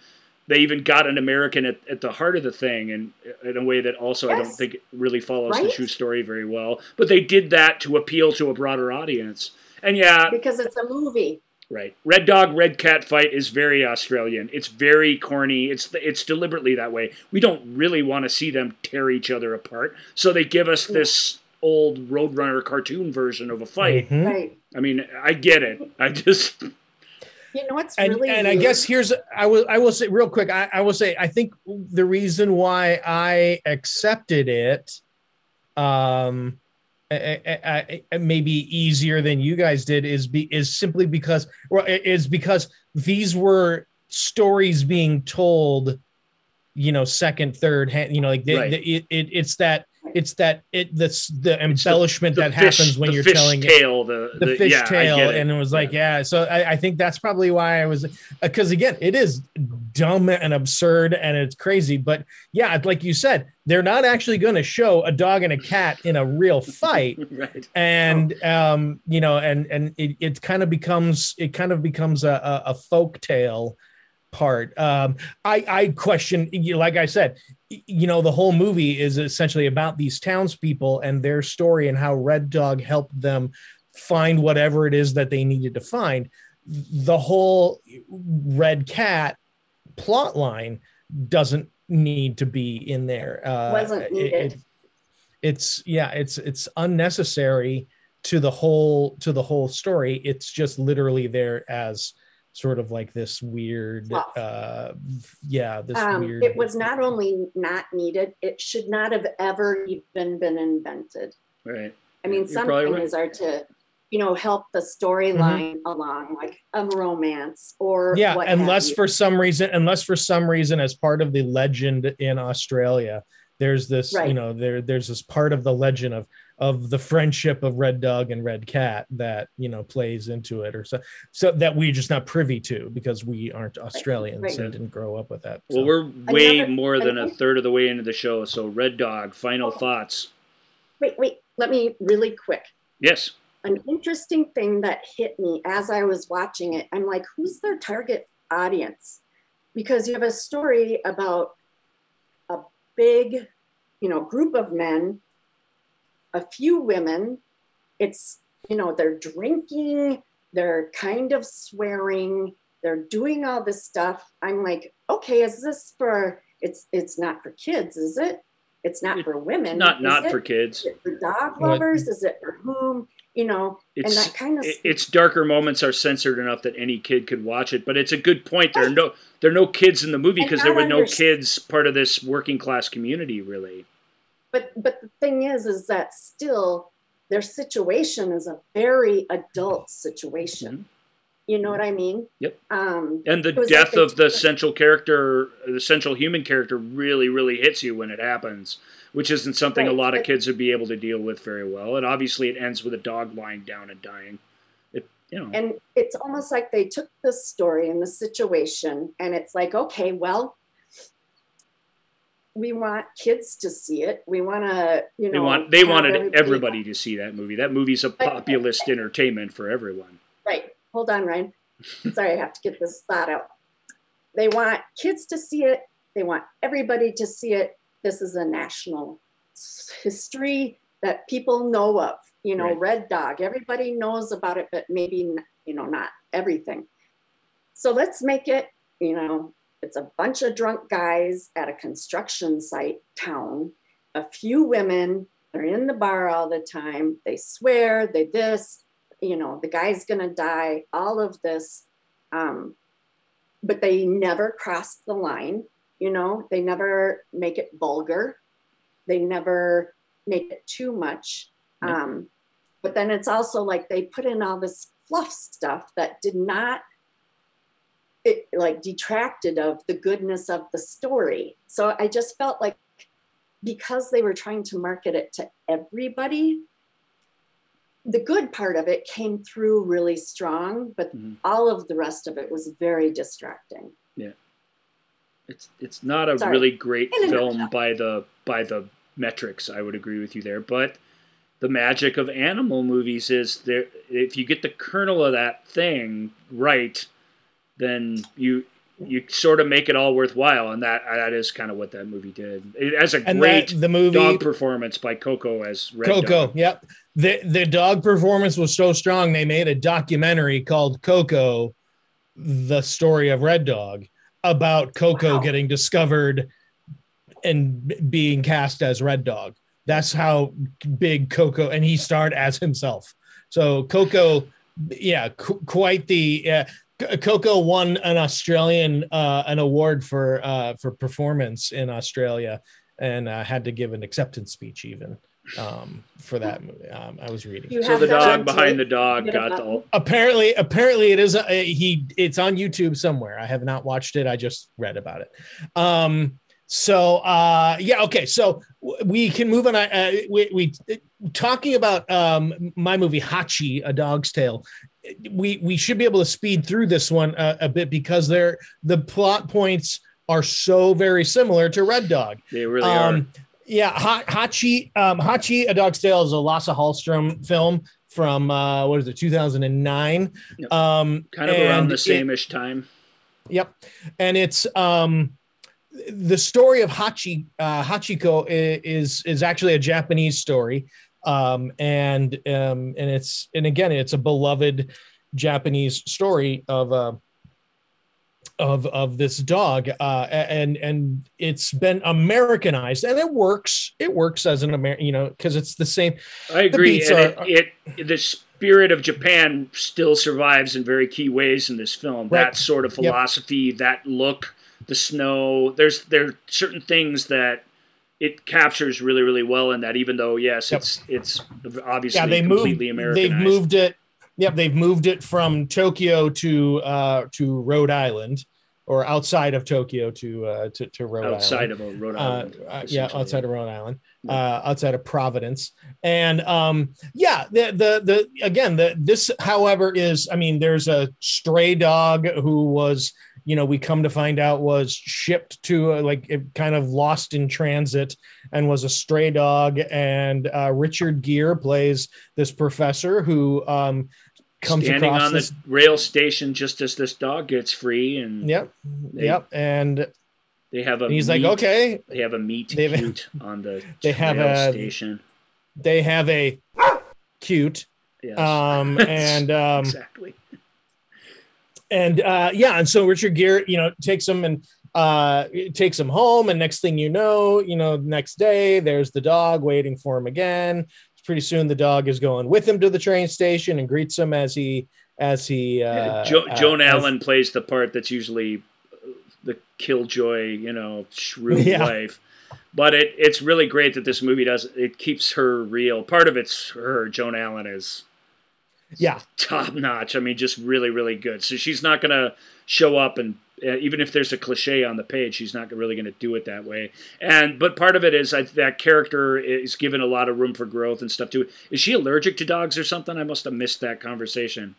they even got an American at, at the heart of the thing, and in a way that also I don't think really follows the true story very well. But they did that to appeal to a broader audience. And yeah, because it's a movie. right. Red dog, red cat fight is very Australian. It's very corny. It's it's deliberately that way. We don't really want to see them tear each other apart, so they give us this old Roadrunner cartoon version of a fight. Mhm. Right. I mean, I get it. I just You know what's and, really and I guess here's I will I will say real quick I, I will say I think the reason why I accepted it um I, I, I, maybe easier than you guys did is be is simply because well, it is because these were stories being told you know second third hand you know like the, Right. the, it, it it's that it's that it that's the It's the- embellishment the that fish- happens when you're telling it. tail, the, the, fish yeah, tail and it was like yeah, so I, I think that's probably why i was because again it is dumb and absurd and it's crazy but yeah like you said they're not actually going to show a dog and a cat in a real fight. Right. and um you know and and it, it kind of becomes it kind of becomes a, a, a folk tale part. Um i i question like i said you know the whole movie is essentially about these townspeople and their story and how red dog helped them find whatever it is that they needed to find. The whole red cat plot line doesn't need to be in there. Uh Wasn't needed. it- it's yeah it's it's unnecessary to the whole to the whole story. It's just literally there as sort of like this weird uh yeah this um, weird it was not only not needed, it should not have ever even been invented. Right. I mean, You're some probably things are to, you know, help the storyline along, like a romance or yeah what unless for some reason unless for some reason as part of the legend in australia there's this you know there there's this part of the legend of of the friendship of red dog and red cat that you know plays into it or so so that we're just not privy to because we aren't australians Right. and didn't grow up with that Well, we're way Another- more than a third of the way into the show. So, Red Dog, final Oh. thoughts. wait, wait, let me really quick. Yes. An interesting thing that hit me as I was watching it, I'm like, who's their target audience? Because you have a story about a big, you know, group of men, a few women. It's, you know, they're drinking, they're kind of swearing, they're doing all this stuff. I'm like, okay, is this for it's it's not for kids, is it? It's not It- for women. Not is not it? for kids. Is it for dog lovers? Is it for whom? you know, It's and that kind of it- its darker moments are censored enough that any kid could watch it. But it's a good point. There are no there are no kids in the movie because there were no underst- kids part of this working class community really. But but the thing is is that still their situation is a very adult situation you know what i mean Mm-hmm. Yep. um And the was like death of the central character, the central human character, really, really hits you when it happens, which isn't something a lot of kids would be able to deal with very well. And obviously, it ends with a dog lying down and dying. It, you know, and it's almost like they took this story and the situation and it's like okay well we want kids to see it. We want to you know, they want they wanted everybody to see that movie. That movie's a populist entertainment for everyone. right. Hold on ryan. Sorry i have to get this thought out. They want kids to see it. They want everybody to see it. This is a national history that people know of you know Right. red dog. Everybody knows about it but maybe you know not everything. So let's make it you know it's a bunch of drunk guys at a construction site town. A few women they're in the bar all the time. They swear they this you know the guy's gonna die all of this. Um, but they never cross the line you know? They never make it vulgar. They never make it too much. Um, but then it's also like they put in all this fluff stuff that did not it like detracted of the goodness of the story so i just felt like because they were trying to market it to everybody the good part of it came through really strong but Mhm. all of the rest of it was very distracting Yeah. It's it's not a Sorry. really great film by the by the metrics. I would agree with you there, but the magic of animal movies is there. If you get the kernel of that thing right, then you you sort of make it all worthwhile, and that that is kind of what that movie did. It has a And great that, the movie dog performance by Koko as Red Dog. Koko. Dog. Yep. The the dog performance was so strong they made a documentary called Koko, the story of Red Dog, about Koko Wow. getting discovered and being cast as Red Dog. That's how big Koko and he starred as himself. So Koko, yeah, qu- quite the uh, Koko won an Australian uh, an award for uh, for performance in Australia and uh, had to give an acceptance speech even um, for that movie. Um, I was reading. You So the dog on behind the dog got the button? apparently apparently it is a, he it's on youtube somewhere i have not watched it i just read about it um so uh yeah okay so we can move on uh, we, we talking about um my movie hachi a dog's tale we we should be able to speed through this one a, a bit because they're the plot points are so very similar to red dog They really are. um, yeah, Ha- Hachi, um, Hachi, A Dog's Tale is a Lasse Hallstrom film from uh, what is it, 2009? Yep. Um, Kind of around the same-ish time. Yep, and it's um, the story of Hachi uh, Hachiko is is actually a Japanese story, um, and um, and it's and again it's a beloved Japanese story of uh, of of this dog, uh, and and it's been Americanized, and it works. It works as an American, you know, because it's the same. I agree. And are- it, it the spirit of Japan still survives in very key ways in this film. Right. That sort of Yep. philosophy, that look, the snow. There's there are certain things that it captures really really well in that. Even though yes, Yep. it's it's obviously yeah, they moved. completely Americanized. They've moved it. Yep, they've moved it from Tokyo to uh, to Rhode Island, or outside of Tokyo to uh, to, to Rhode Island. outside Island. of Rhode Uh, Island. uh, yeah, outside of Rhode Island, Yeah. uh, outside of Providence, and um, yeah, the the the again, the this, however, is I mean, there's a stray dog who was, you know, we come to find out was shipped to uh, like it kind of lost in transit and was a stray dog, and uh, Richard Gere plays this professor who um, comes standing across on this. the rail station just as this dog gets free, and Yep, They- yep, and they have a and he's like, okay, they have a meet cute on the they have a- station. they have a cute Yes. um and um exactly. And uh yeah and so richard gere you know takes him and uh takes him home and next thing you know you know next day there's the dog waiting for him again pretty soon the dog is going with him to the train station and greets him as he as he uh, jo- uh, Joan as- Allen plays the part that's usually uh, the killjoy, you know, shrewd Yeah. wife. But it it's really great that this movie does it keeps her real. Part of it's her. Joan Allen is yeah top notch. I mean, just really really good. So she's not gonna show up and uh, even if there's a cliche on the page, she's not really going to do it that way. And but part of it is I, that character is given a lot of room for growth and stuff too. Is she allergic to dogs or something? I must have missed that conversation.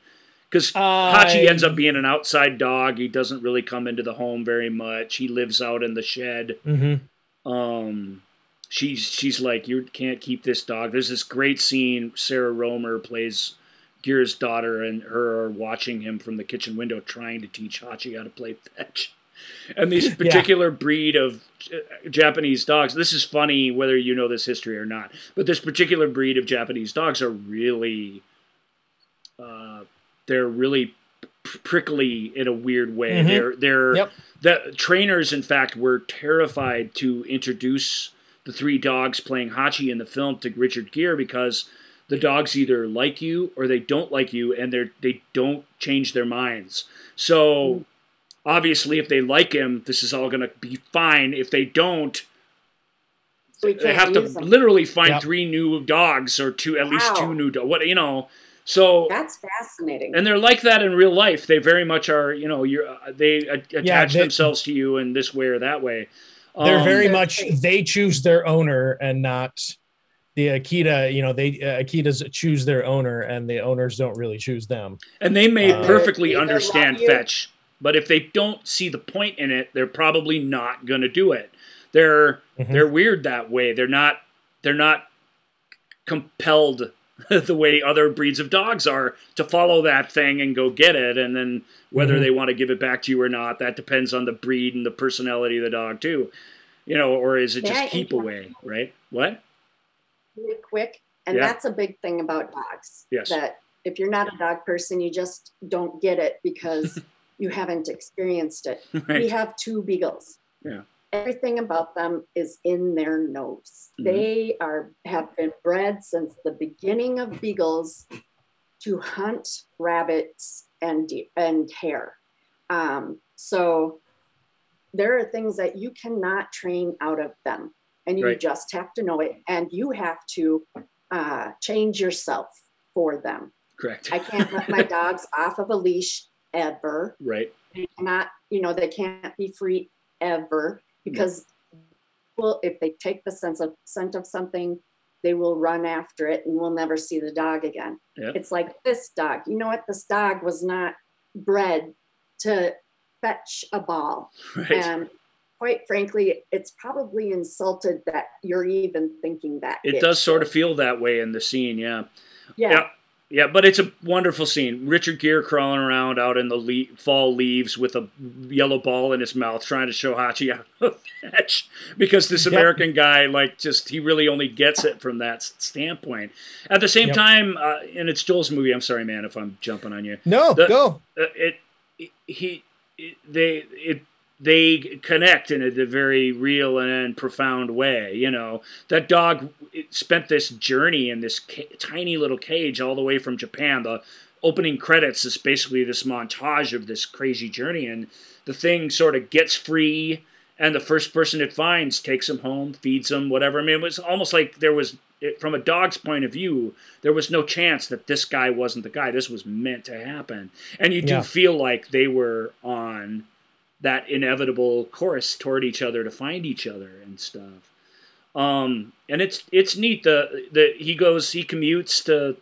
Because Hachi ends up being an outside dog. He doesn't really come into the home very much. He lives out in the shed. Mhm. Um, she's she's like, you can't keep this dog. There's this great scene. Sarah Roemer plays Gere's daughter, and her are watching him from the kitchen window, trying to teach Hachi how to play fetch. And this particular breed of Japanese dogs. This is funny whether you know this history or not, but this particular breed of Japanese dogs are really, uh, they're really prickly in a weird way. Mhm. They're they're Yep. the trainers, in fact, were terrified to introduce the three dogs playing Hachi in the film to Richard Gere because the dogs either like you or they don't like you, and they they don't change their minds. So obviously, if they like him, this is all going to be fine. If they don't, We they have to them. literally find Yep. three new dogs or two, at least two new dogs. What you know? So That's fascinating. and they're like that in real life. They very much are. You know, you're uh, they a- attach they- themselves to you in this way or that way. they're Um, very They're much great. they choose their owner and not the Akita. You know, they uh, Akitas choose their owner, and the owners don't really choose them. and they may Uh, perfectly Either understand fetch, but if they don't see the point in it, they're probably not going to do it. They're Mhm. they're weird that way. They're not they're not compelled the way other breeds of dogs are to follow that thing and go get it and then whether Mhm. they want to give it back to you or not that depends on the breed and the personality of the dog too you know or is it just I keep away right what really quick. And Yeah. that's a big thing about dogs. Yes. That if you're not a dog person, you just don't get it because you haven't experienced it. We have two beagles. Yeah. Everything about them is in their nose. Mhm. They are have been bred since the beginning of beagles to hunt rabbits and and hare. Um, so there are things that you cannot train out of them, and you Right. just have to know it, and you have to uh, change yourself for them. correct I can't let my dogs off of a leash ever right they cannot, you know, they can't be free ever because well, if they take the sense of scent of something, they will run after it and we'll never see the dog again. Yep. It's like this dog. You know what? This dog was not bred to fetch a ball. right And quite frankly, it's probably insulted that you're even thinking that. it does sort of feel that way in the scene yeah yeah. Yeah, yeah, but it's a wonderful scene. Richard Gere crawling around out in the le- fall leaves with a yellow ball in his mouth, trying to show Hachi how to fetch. Because this Yep. American guy, like, just he really only gets it from that standpoint. At the same Yep. time, uh, and it's Joel's movie. I'm sorry, man, if I'm jumping on you. No, The- go. Uh, it, it he it, they it they connect in a, very real and profound way you know. That dog spent this journey in this ca- tiny little cage all the way from japan. The opening credits is basically this montage of this crazy journey and the thing sort of gets free and the first person it finds takes him home feeds him whatever. I mean it was almost like there was it, from a dog's point of view there was no chance that this guy wasn't the guy. This was meant to happen. And you do Yeah. feel like they were on that inevitable course toward each other to find each other and stuff um and it's it's neat the the he goes he commutes to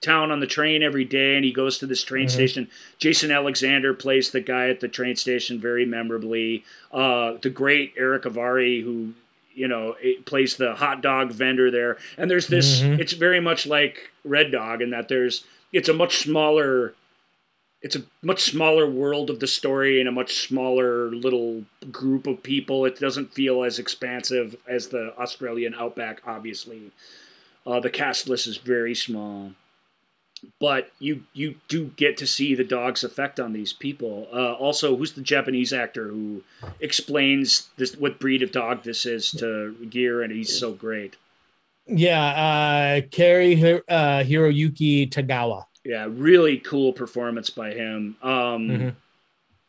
town on the train every day and he goes to this train Mhm. station jason alexander plays the guy at the train station very memorably uh the great erick avari who you know plays the hot dog vendor there and there's this Mhm. it's very much like red dog in that there's it's a much smaller it's a much smaller world of the story and a much smaller little group of people. It doesn't feel as expansive as the Australian outback, obviously. Uh, the cast list is very small, but you you do get to see the dog's effect on these people. Uh, also, who's the Japanese actor who explains this what breed of dog this is to Gere, and he's so great. Yeah, uh, Cary uh, Hiroyuki Tagawa. Yeah, really cool performance by him. Um, Mhm.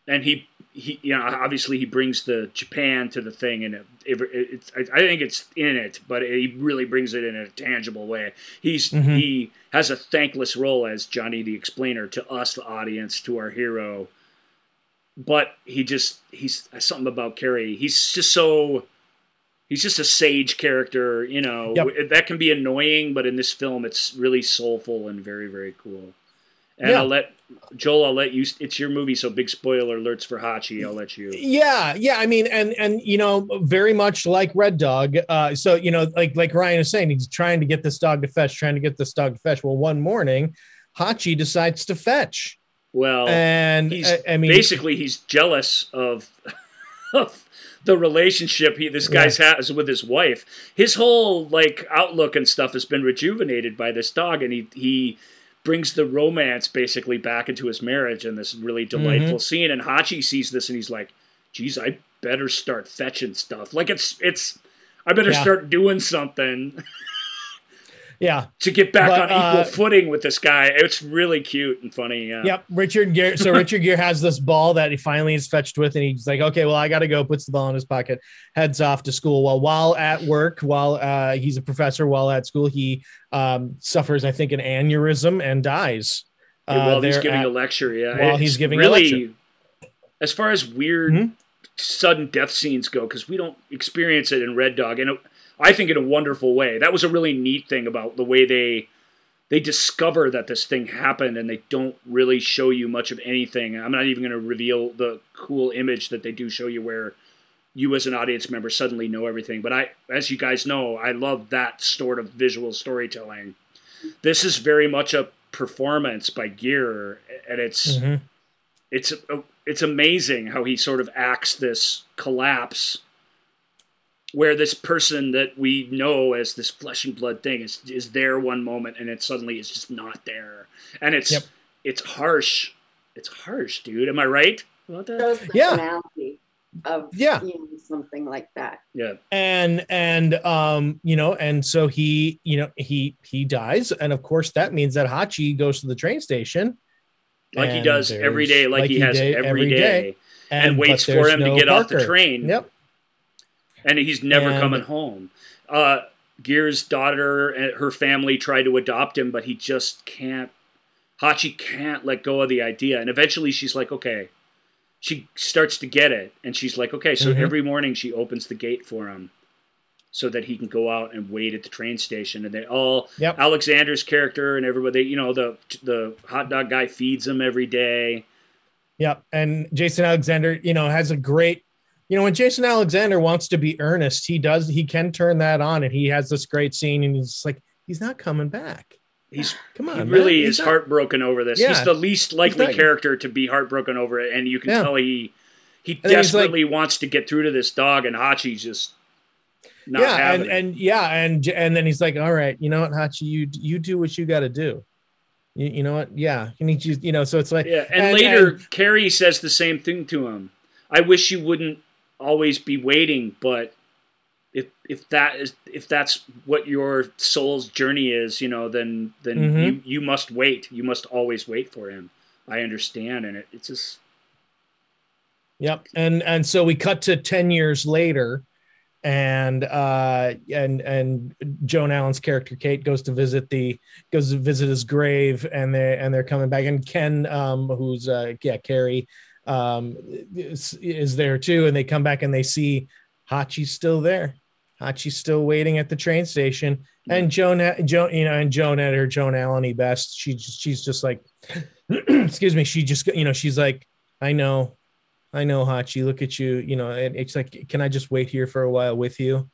And he, he, you know, obviously he brings the Japan to the thing, and it, it, it's, I think it's in it, but he really brings it in a tangible way. He's Mhm. he has a thankless role as Johnny the Explainer to us, the audience, to our hero. But he just he's something about Cary. He's just so he's just a sage character, you know. Yep. That can be annoying, but in this film, it's really soulful and very, very cool. And Yeah. I'll let Joel. I'll let you. It's your movie, so big spoiler alerts for Hachi. I'll let you. Yeah, yeah. I mean, and and you know, very much like Red Dog. Uh, so you know, like like Ryan is saying, he's trying to get this dog to fetch, trying to get this dog to fetch. Well, one morning, Hachi decides to fetch, Well, and he's I, I mean, basically he's jealous of, of the relationship he this guy's has with his wife. His whole like outlook and stuff has been rejuvenated by this dog, and he he brings the romance basically back into his marriage in this really mm-hmm. delightful scene. And Hachi sees this and he's like, "Geez, I better start fetching stuff. Like it's it's." I better Yeah. start doing something yeah, to get back But, on equal uh, footing with this guy. It's really cute and funny. Yeah. Yep, Richard Gere. So Richard Gere has this ball that he finally is fetched with, and he's like, "Okay, well, I got to go." Puts the ball in his pocket, heads off to school. While while at work, while uh, he's a professor, while at school, he um, suffers, I think, an aneurysm and dies. Uh, while he's giving at- a lecture, yeah. while he's It's giving a really, lecture. As far as weird, Mhm. sudden death scenes go, because we don't experience it in Red Dog, and it, I think in a wonderful way. That was a really neat thing about the way they they discover that this thing happened, and they don't really show you much of anything. I'm not even going to reveal the cool image that they do show you, where you as an audience member suddenly know everything. But I, as you guys know, I love that sort of visual storytelling. This is very much a performance by Gere, and it's Mhm. it's it's amazing how he sort of acts this collapse where this person that we know as this flesh and blood thing is is there one moment and it suddenly is just not there. And it's Yep. it's harsh. It's harsh dude. Am i right? About that Shows the Yeah. of Yeah. seeing something like that. yeah. And and um you know and so he you know he he dies. And of course that means that hachi goes to the train station. Like he does every day there's- like, he has did every day, and, but waits for there's him to no get off the train. Yep and he's never And- coming home. Uh, Gere's daughter and her family try to adopt him, but he just can't. Hachi can't let go of the idea, and eventually she's like, "Okay." She starts to get it, and she's like, "Okay." So Mhm. every morning she opens the gate for him, so that he can go out and wait at the train station. And they all Yep. Alexander's character and everybody, you know, the the hot dog guy feeds him every day. Yep. And Jason Alexander, you know, has a great, you know, when Jason Alexander wants to be earnest, he does, he can turn that on and he has this great scene and he's like, he's not coming back. He's Come on. he really He's is not- heartbroken over this. Yeah. He's the least likely character to be heartbroken over it, and you can Yeah. tell he he And he's like- desperately wants to get through to this dog, and Hachi's just not yeah. And, it. and yeah. And, and then he's like, all right, you know what, Hachi, you, you do what you got to do. You, you know what? Yeah. You need you, you know, so it's like, yeah, and, and- later and- Cary says the same thing to him. I wish you wouldn't always be waiting, but if if that is if that's what your soul's journey is, you know, then then Mhm. you you must wait. You must always wait for him. I understand, and it, it's just Yep. And and so we cut to 10 years later and uh and and Joan Allen's character Kate goes to visit the goes to visit his grave and they and they're coming back and Ken um who's uh yeah Cary um is, is there too and they come back and they see Hachi's still there. Hachi's still waiting at the train station and Joan Joan you know and Joan at her Joan Allen best she just, she's just like excuse me she just you know she's like I know I know, Hachi. Look at you. You know, and it's like, can I just wait here for a while with you?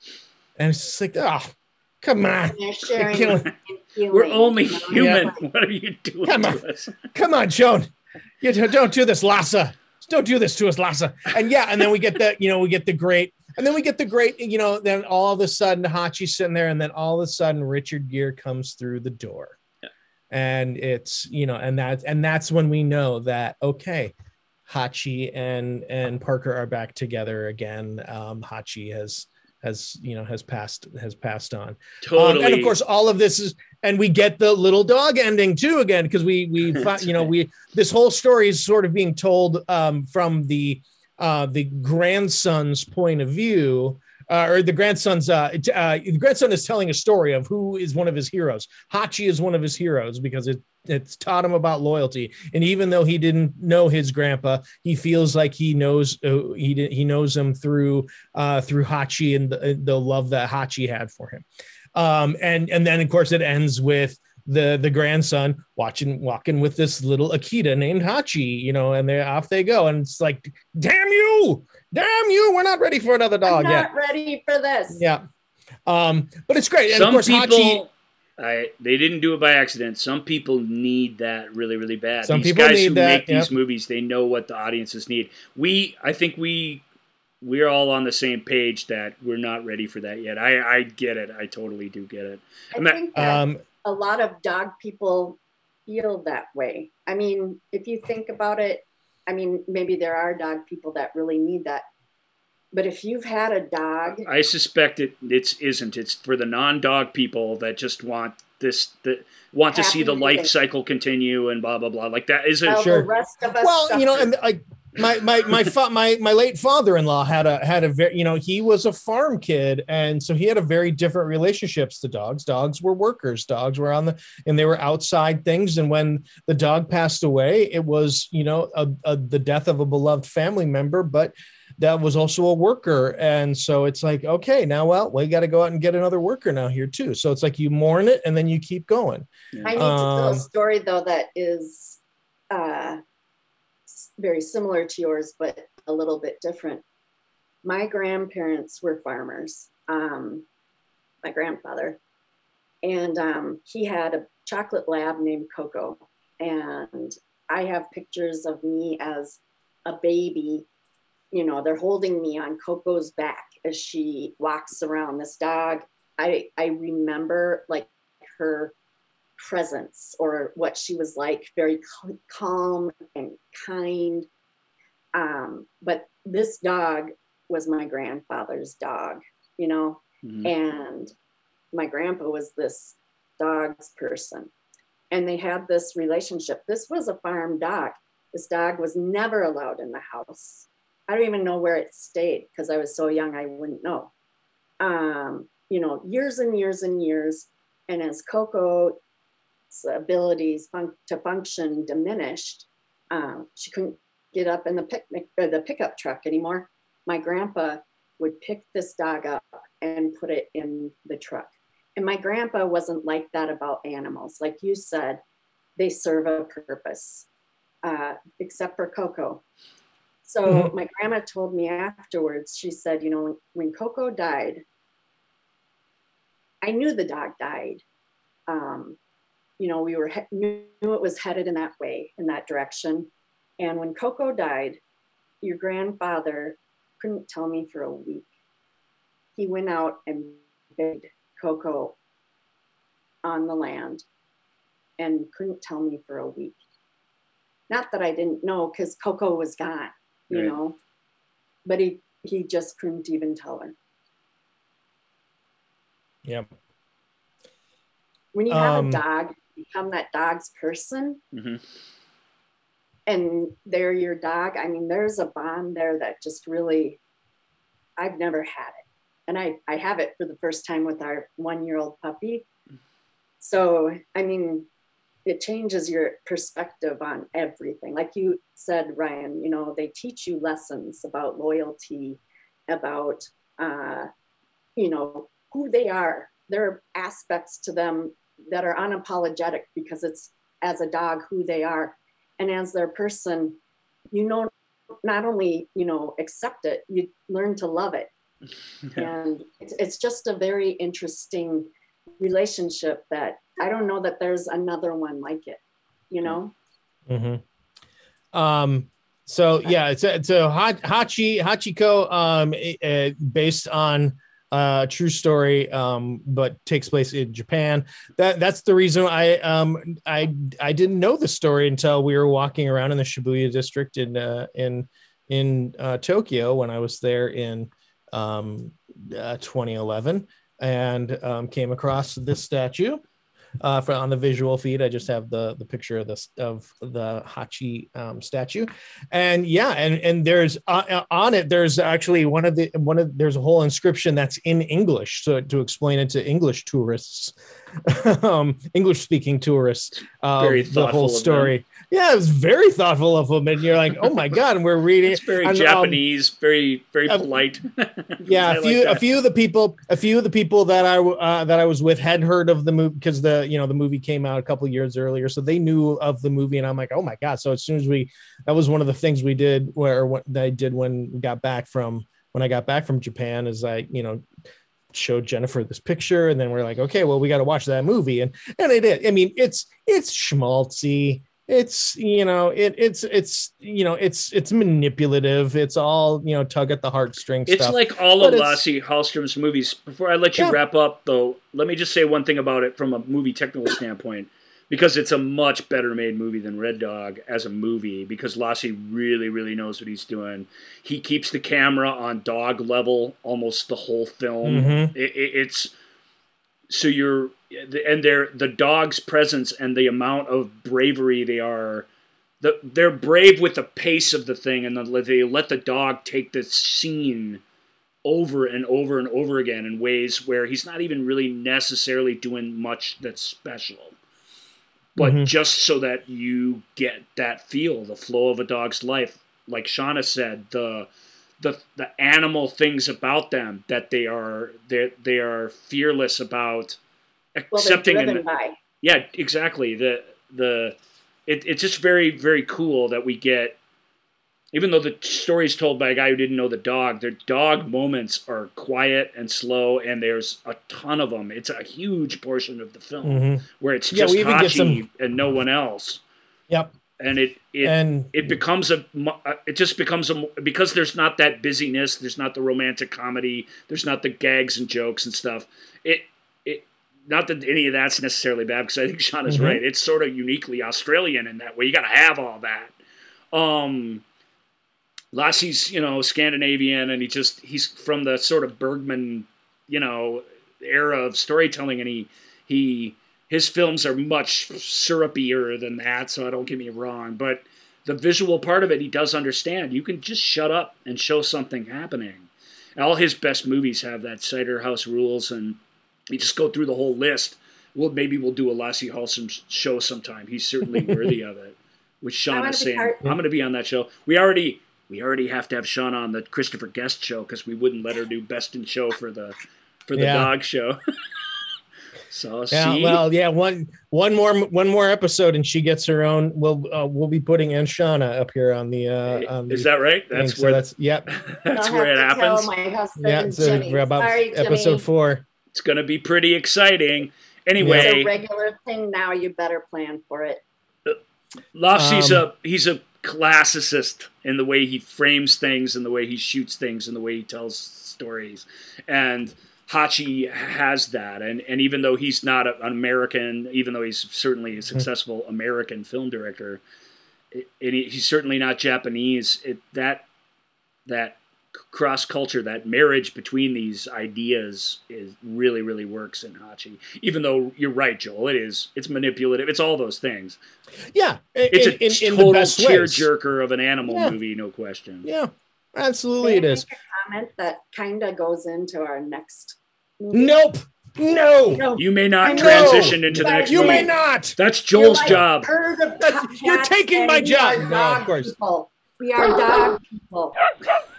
And it's just like, oh, come on, sharing killing- and feeling, we're only you know? human. What are you doing Come to on. us? come on, Joan. You don't do this, Lasse. Don't do this to us, Lasse. And yeah, and then we get the, you know, we get the great, and then we get the great, you know, then all of a sudden Hachi's sitting there, and then all of a sudden Richard Gere comes through the door. Yeah. And it's, you know, and that's and that's when we know that okay, Hachi and and Parker are back together again. Um, Hachi has has you know has passed has passed on. Totally. Um, and of course, all of this is, and we get the little dog ending too again because we we you know we this whole story is sort of being told um, from the uh, the grandson's point of view. Uh, or the grandson's uh, uh, the grandson is telling a story of who is one of his heroes. Hachi is one of his heroes because it it's taught him about loyalty. And even though he didn't know his grandpa, he feels like he knows uh, he did, he knows him through uh, through Hachi and the, the love that Hachi had for him. Um, and and then of course it ends with the the grandson watching walking with this little Akita named Hachi, you know, and they off they go, and it's like, damn you, damn you, we're not ready for another dog I'm yet. not ready for this. Yeah. Um, but it's great. And Some of course, people, Hachi, I they didn't do it by accident. Some people need that really, really bad. Some these people guys need who that, make these movies, they know what the audiences need. We, I think we, we're all on the same page that we're not ready for that yet. I, I get it. I totally do get it. I I'm think that um, a lot of dog people feel that way. I mean, if you think about it, I mean, maybe there are dog people that really need that. But if you've had a dog, I suspect it. It's isn't. It's for the non-dog people that just want this. That want to see the life cycle continue and blah blah blah. Like that isn't. well, Sure. the rest of us. well you know and like my my my fa- my my late father-in-law had a had a very you know he was a farm kid and so he had a very different relationships to dogs. Dogs were workers. Dogs were on the and they were outside things and when the dog passed away it was you know a, a, the death of a beloved family member but that was also a worker. And so it's like okay now well we got to go out and get another worker now here too. So it's like you mourn it and then you keep going. I need to tell Um, a story though that is uh, very similar to yours, but a little bit different. My grandparents were farmers. Um, my grandfather, and um, he had a chocolate lab named Coco, and I have pictures of me as a baby. You know, they're holding me on Coco's back as she walks around. This dog, I I remember like her presence or what she was like very calm and kind. Um, but this dog was my grandfather's dog you know? Mhm. and my grandpa was this dog's person. And they had this relationship. This was a farm dog. This dog was never allowed in the house. I don't even know where it stayed because i was so young i wouldn't know. Um, you know years and years and years. And as abilities fun- to function diminished um, she couldn't get up in the picnic or the pickup truck anymore my grandpa would pick this dog up and put it in the truck. And my grandpa wasn't like that about animals. Like you said, they serve a purpose, uh, except for Coco. So Mhm. my grandma told me afterwards, she said, you know, when, when Coco died, I knew the dog died. Um, you know, we were knew it was headed in that way, in that direction. And when Coco died, your grandfather couldn't tell me for a week. He went out and begged Coco on the land and couldn't tell me for a week. Not that I didn't know because Coco was gone, you Right. know, but he, he just couldn't even tell her. yeah When you have Um, a dog, become that dog's person Mhm. and they're your dog. I mean, there's a bond there that just really, I've never had it. And I, I have it for the first time with our one year old puppy. So, I mean, it changes your perspective on everything. Like you said, Ryan, you know, they teach you lessons about loyalty, about, uh, you know, who they are. There are aspects to them that are unapologetic because it's as a dog who they are. And as their person you know not only you know accept it you learn to love it. And it's, it's just a very interesting relationship that i don't know that there's another one like it you know? Mm-hmm. Um, so yeah, it's a, it's a Ha- Hachi Hachiko, um, uh, based on uh, a true story, um, but takes place in Japan. That that's the reason I um I I didn't know the story until we were walking around in the Shibuya district in uh, in in uh, Tokyo when I was there in um uh, 2011 and um, came across this statue uh, for on the visual feed. I just have the the picture of this of the Hachi um, statue, and yeah, and and there's uh, uh, on it. There's actually one of the one of there's a whole inscription that's in English, so to explain it to English tourists, um, English speaking tourists, uh, the whole story yeah, it was very thoughtful of them, and you're like, oh my god, and we're reading. It's very and, um, Japanese, um, very very polite. yeah, a few like a few of the people, a few of the people that I uh, that I was with had heard of the movie because the you know the movie came out a couple years earlier, so they knew of the movie, and I'm like, oh my god. So as soon as we, that was one of the things we did, where what I did when we got back from when I got back from Japan, is I you know showed Jennifer this picture, and then we're like, okay, well, we got to watch that movie, and and it did. I mean, it's it's schmaltzy it's you know it it's it's you know it's it's manipulative it's all you know tug at the heartstrings it's stuff. like all but of Lasse Hallström's movies before i let you yeah. wrap up though let me just say one thing about it from a movie technical standpoint because it's a much better made movie than red dog as a movie because Lasse really really knows what he's doing. He keeps the camera on dog level almost the whole film. Mm-hmm. it, it, it's so you're and their the dog's presence and the amount of bravery they are the, they're brave with the pace of the thing and the, they let the dog take the scene over and over and over again in ways where he's not even really necessarily doing much that's special but mm-hmm. just so that you get that feel the flow of a dog's life like shauna said the the the animal things about them that they are they they are fearless about accepting well, and, by. yeah exactly the the it, it's just very very cool that we get even though the story is told by a guy who didn't know the dog their dog moments are quiet and slow and there's a ton of them it's a huge portion of the film mm-hmm. where it's just yeah, Hachi some... and no one else. Yep. And it it and it becomes a uh, it just becomes a because there's not that busyness there's not the romantic comedy there's not the gags and jokes and stuff it it not that any of that's necessarily bad because i think shauna is mm-hmm. right. It's sort of uniquely australian in that way. You got to have all that. Um lasse's you know scandinavian and he just he's from the sort of bergman you know era of storytelling and he he his films are much syrupier than that, so don't get me wrong. But the visual part of it, he does understand. You can just shut up and show something happening. All his best movies have that Cider House Rules, and you just go through the whole list. Well, maybe we'll do a Lasse Hallström show sometime. He's certainly worthy of it. Which Shauna is saying, part- I'm going to be on that show. We already we already have to have Shauna on the Christopher Guest show because we wouldn't let her do Best in Show for the for the yeah. dog show. So yeah, see? well, yeah, one one more one more episode, and she gets her own. We'll uh, we'll be putting Anshana up here on the. Uh, on Is that right? That's where so that's yep. that's where it happens. my husband, yeah, so we're about Sorry, episode four. It's going to be pretty exciting. Anyway, it's a regular thing now. You better plan for it. Lasse's um, a he's a classicist in the way he frames things, and the way he shoots things, and the way he tells stories, and Hachi has that, and and even though he's not an American, even though he's certainly a mm-hmm. successful American film director, it, he's certainly not Japanese. It, that that cross culture, that marriage between these ideas is really really works in Hachi. Even though you're right, Joel, it is it's manipulative. It's all those things. Yeah, it's in, a in, total tearjerker of an animal yeah. movie, no question. Yeah, absolutely, it is. comment that kind of goes into our next Nope. No. You may not transition into the next You movie. may not. That's Joel's like job. You're taking my job. No, of course. People. We are dog people.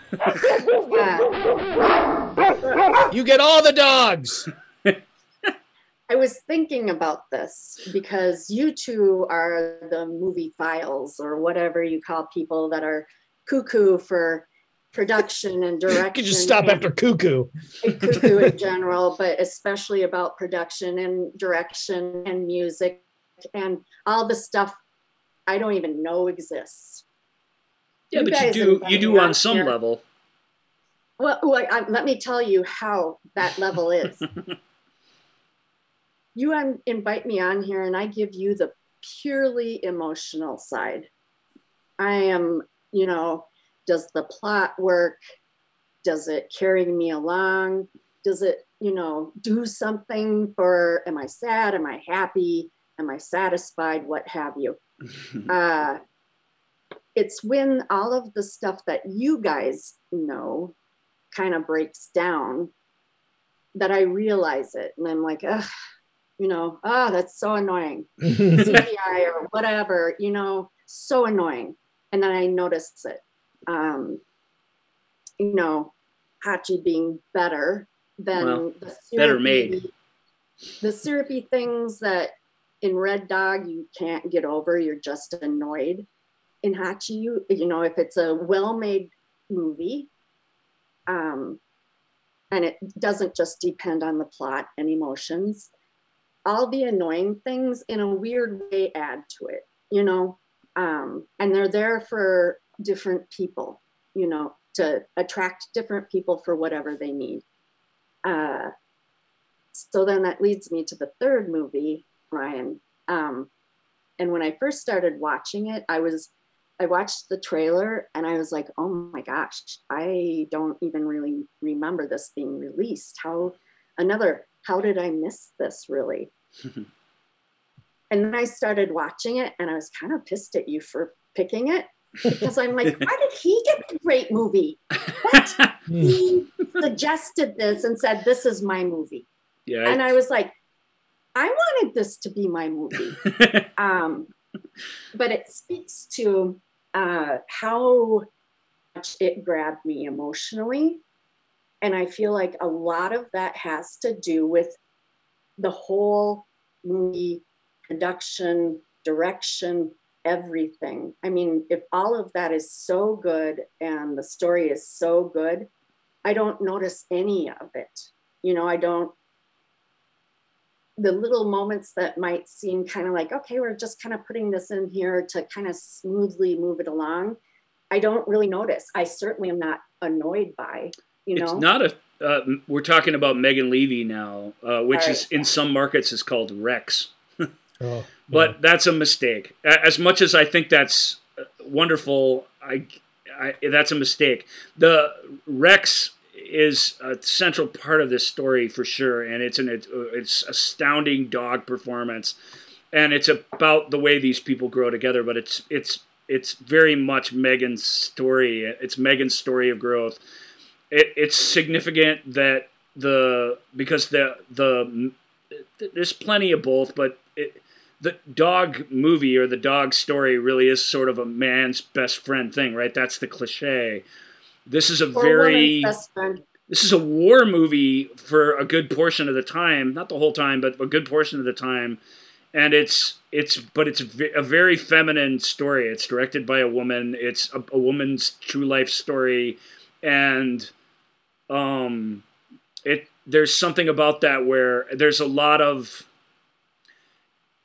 You get all the dogs. I was thinking about this because you two are the movie files or whatever you call people that are cuckoo for production and direction. You can just stop after cuckoo. cuckoo in general, but especially about production and direction and music and all the stuff I don't even know exists. Yeah, you but you do you do on some here. level. Well, well I, let me tell you how that level is. you un- invite me on here, and I give you the purely emotional side. I am, you know, does the plot work? does it carry me along does it you know do something for am i sad am i happy am i satisfied what have you uh, it's when all of the stuff that you guys know kind of breaks down that I realize it. And I'm like, ugh, you know, ah, oh, that's so annoying. CGI or whatever, you know, so annoying. And then I notice it. Um, you know, Hachi being better than Well, the better made. The syrupy things that in Red Dog you can't get over, you're just annoyed. In Hachi, you you know, if it's a well-made movie, um, and it doesn't just depend on the plot and emotions, all the annoying things in a weird way add to it, you know, um, and they're there for different people, you know, to attract different people for whatever they need. Uh, so then that leads me to the third movie, Ryan. Um, and when I first started watching it, I was, I watched the trailer and I was like, oh my gosh, I don't even really remember this being released. How, another, how did I miss this really? and then I started watching it and I was kind of pissed at you for picking it because I'm like, why did he get the great movie? What? he suggested this and said, this is my movie yeah. and I was like, I wanted this to be my movie. Um, but it speaks to uh, how much it grabbed me emotionally. And I feel like a lot of that has to do with the whole movie production, direction, everything. I mean, if all of that is so good and the story is so good, I don't notice any of it. You know, I don't the little moments that might seem kind of like, okay, we're just kind of putting this in here to kind of smoothly move it along. I don't really notice. I certainly am not annoyed by, you know. It's not a. Uh, we're talking about Megan Leavey now, uh, which All is in some markets is called Rex. Oh, But that's a mistake. As much as I think that's uh, wonderful, I, I that's a mistake. The Rex is a central part of this story for sure, and it's an uh, it's astounding dog performance, and it's about the way these people grow together. But it's it's it's very much Megan's story. It's Megan's story of growth. It, it's significant that the because the the there's plenty of both, but it, the dog movie or the dog story really is sort of a man's best friend thing, right? That's the cliche. This is a Or very woman's best friend. this is a war movie for a good portion of the time, not the whole time, but a good portion of the time. And it's it's but it's a very feminine story. It's directed by a woman. It's a, a woman's true life story, and um, it there's something about that where there's a lot of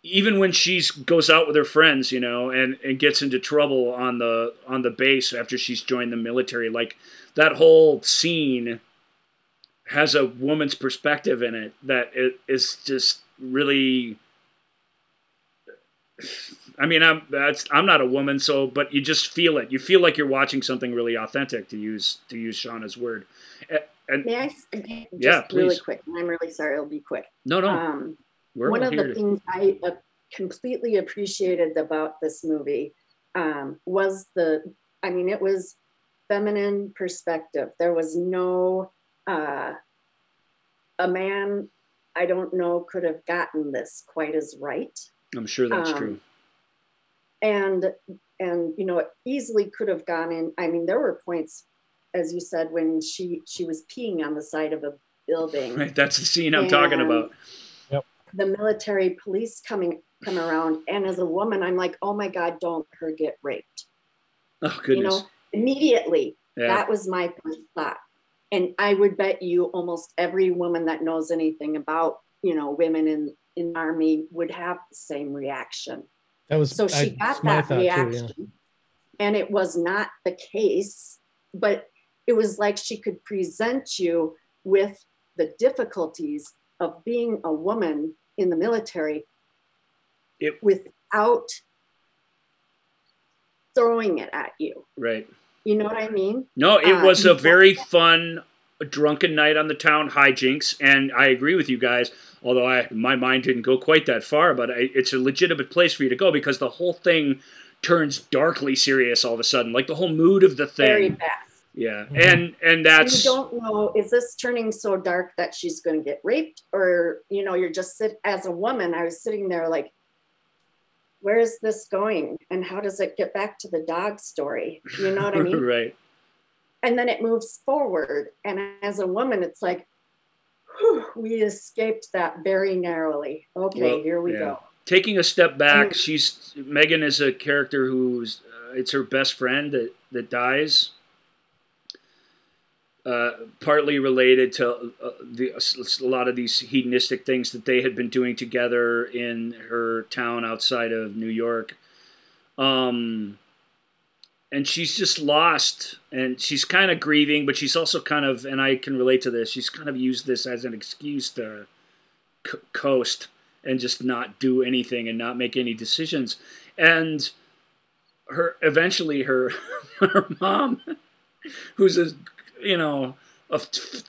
even when she goes out with her friends, you know, and, and gets into trouble on the on the base after she's joined the military, like that whole scene has a woman's perspective in it that it is just really. I mean, I'm that's I'm not a woman, so but you just feel it. You feel like you're watching something really authentic, to use to use Shauna's word. And May I just Yeah, really please. quick? I'm really sorry. It'll be quick. no, no, Um, we're one of the things I uh, completely appreciated about this movie um, was the, I mean, it was feminine perspective. There was no, uh, a man, I don't know, could have gotten this quite as right. I'm sure that's um, true. And, and, you know, it easily could have gone in. I mean, there were points, as you said, when she, she was peeing on the side of a building. Right, that's the scene I'm talking about. The military police coming come around and as a woman i'm like oh my god don't her get raped. Oh goodness you know immediately. Yeah. that was my first thought. And i would bet you almost every woman that knows anything about you know women in in army would have the same reaction. That was so she I- got that thought too, yeah. reaction and it was not the case but it was like she could present you with the difficulties of being a woman in the military It- without throwing it at you right. You know what I mean? No, it Uh, was a very fun drunken night on the town hijinks, and I agree with you guys. Although I my mind didn't go quite that far, but I, it's a legitimate place for you to go because the whole thing turns darkly serious all of a sudden, like the whole mood of the thing. Very thing. Fast. Yeah, Mhm. and and And that's you don't know, is this turning so dark that she's going to get raped? Or, you know, you're just sit as a woman, I was sitting there like, where is this going? And how does it get back to the dog story? You know what I mean? right. and then it moves forward. And as a woman, it's like, whew, we escaped that very narrowly. Okay, Well, here we yeah. go. Taking a step back, Mm. she's Megan is a character who's uh, it's her best friend that that dies. Uh, partly related to uh, the, a lot of these hedonistic things that they had been doing together in her town outside of New York. Um, and she's just lost and she's kind of grieving, but she's also kind of, and I can relate to this, she's kind of used this as an excuse to c- coast and just not do anything and not make any decisions. And her, eventually, her, her mom, who's a, you know, a,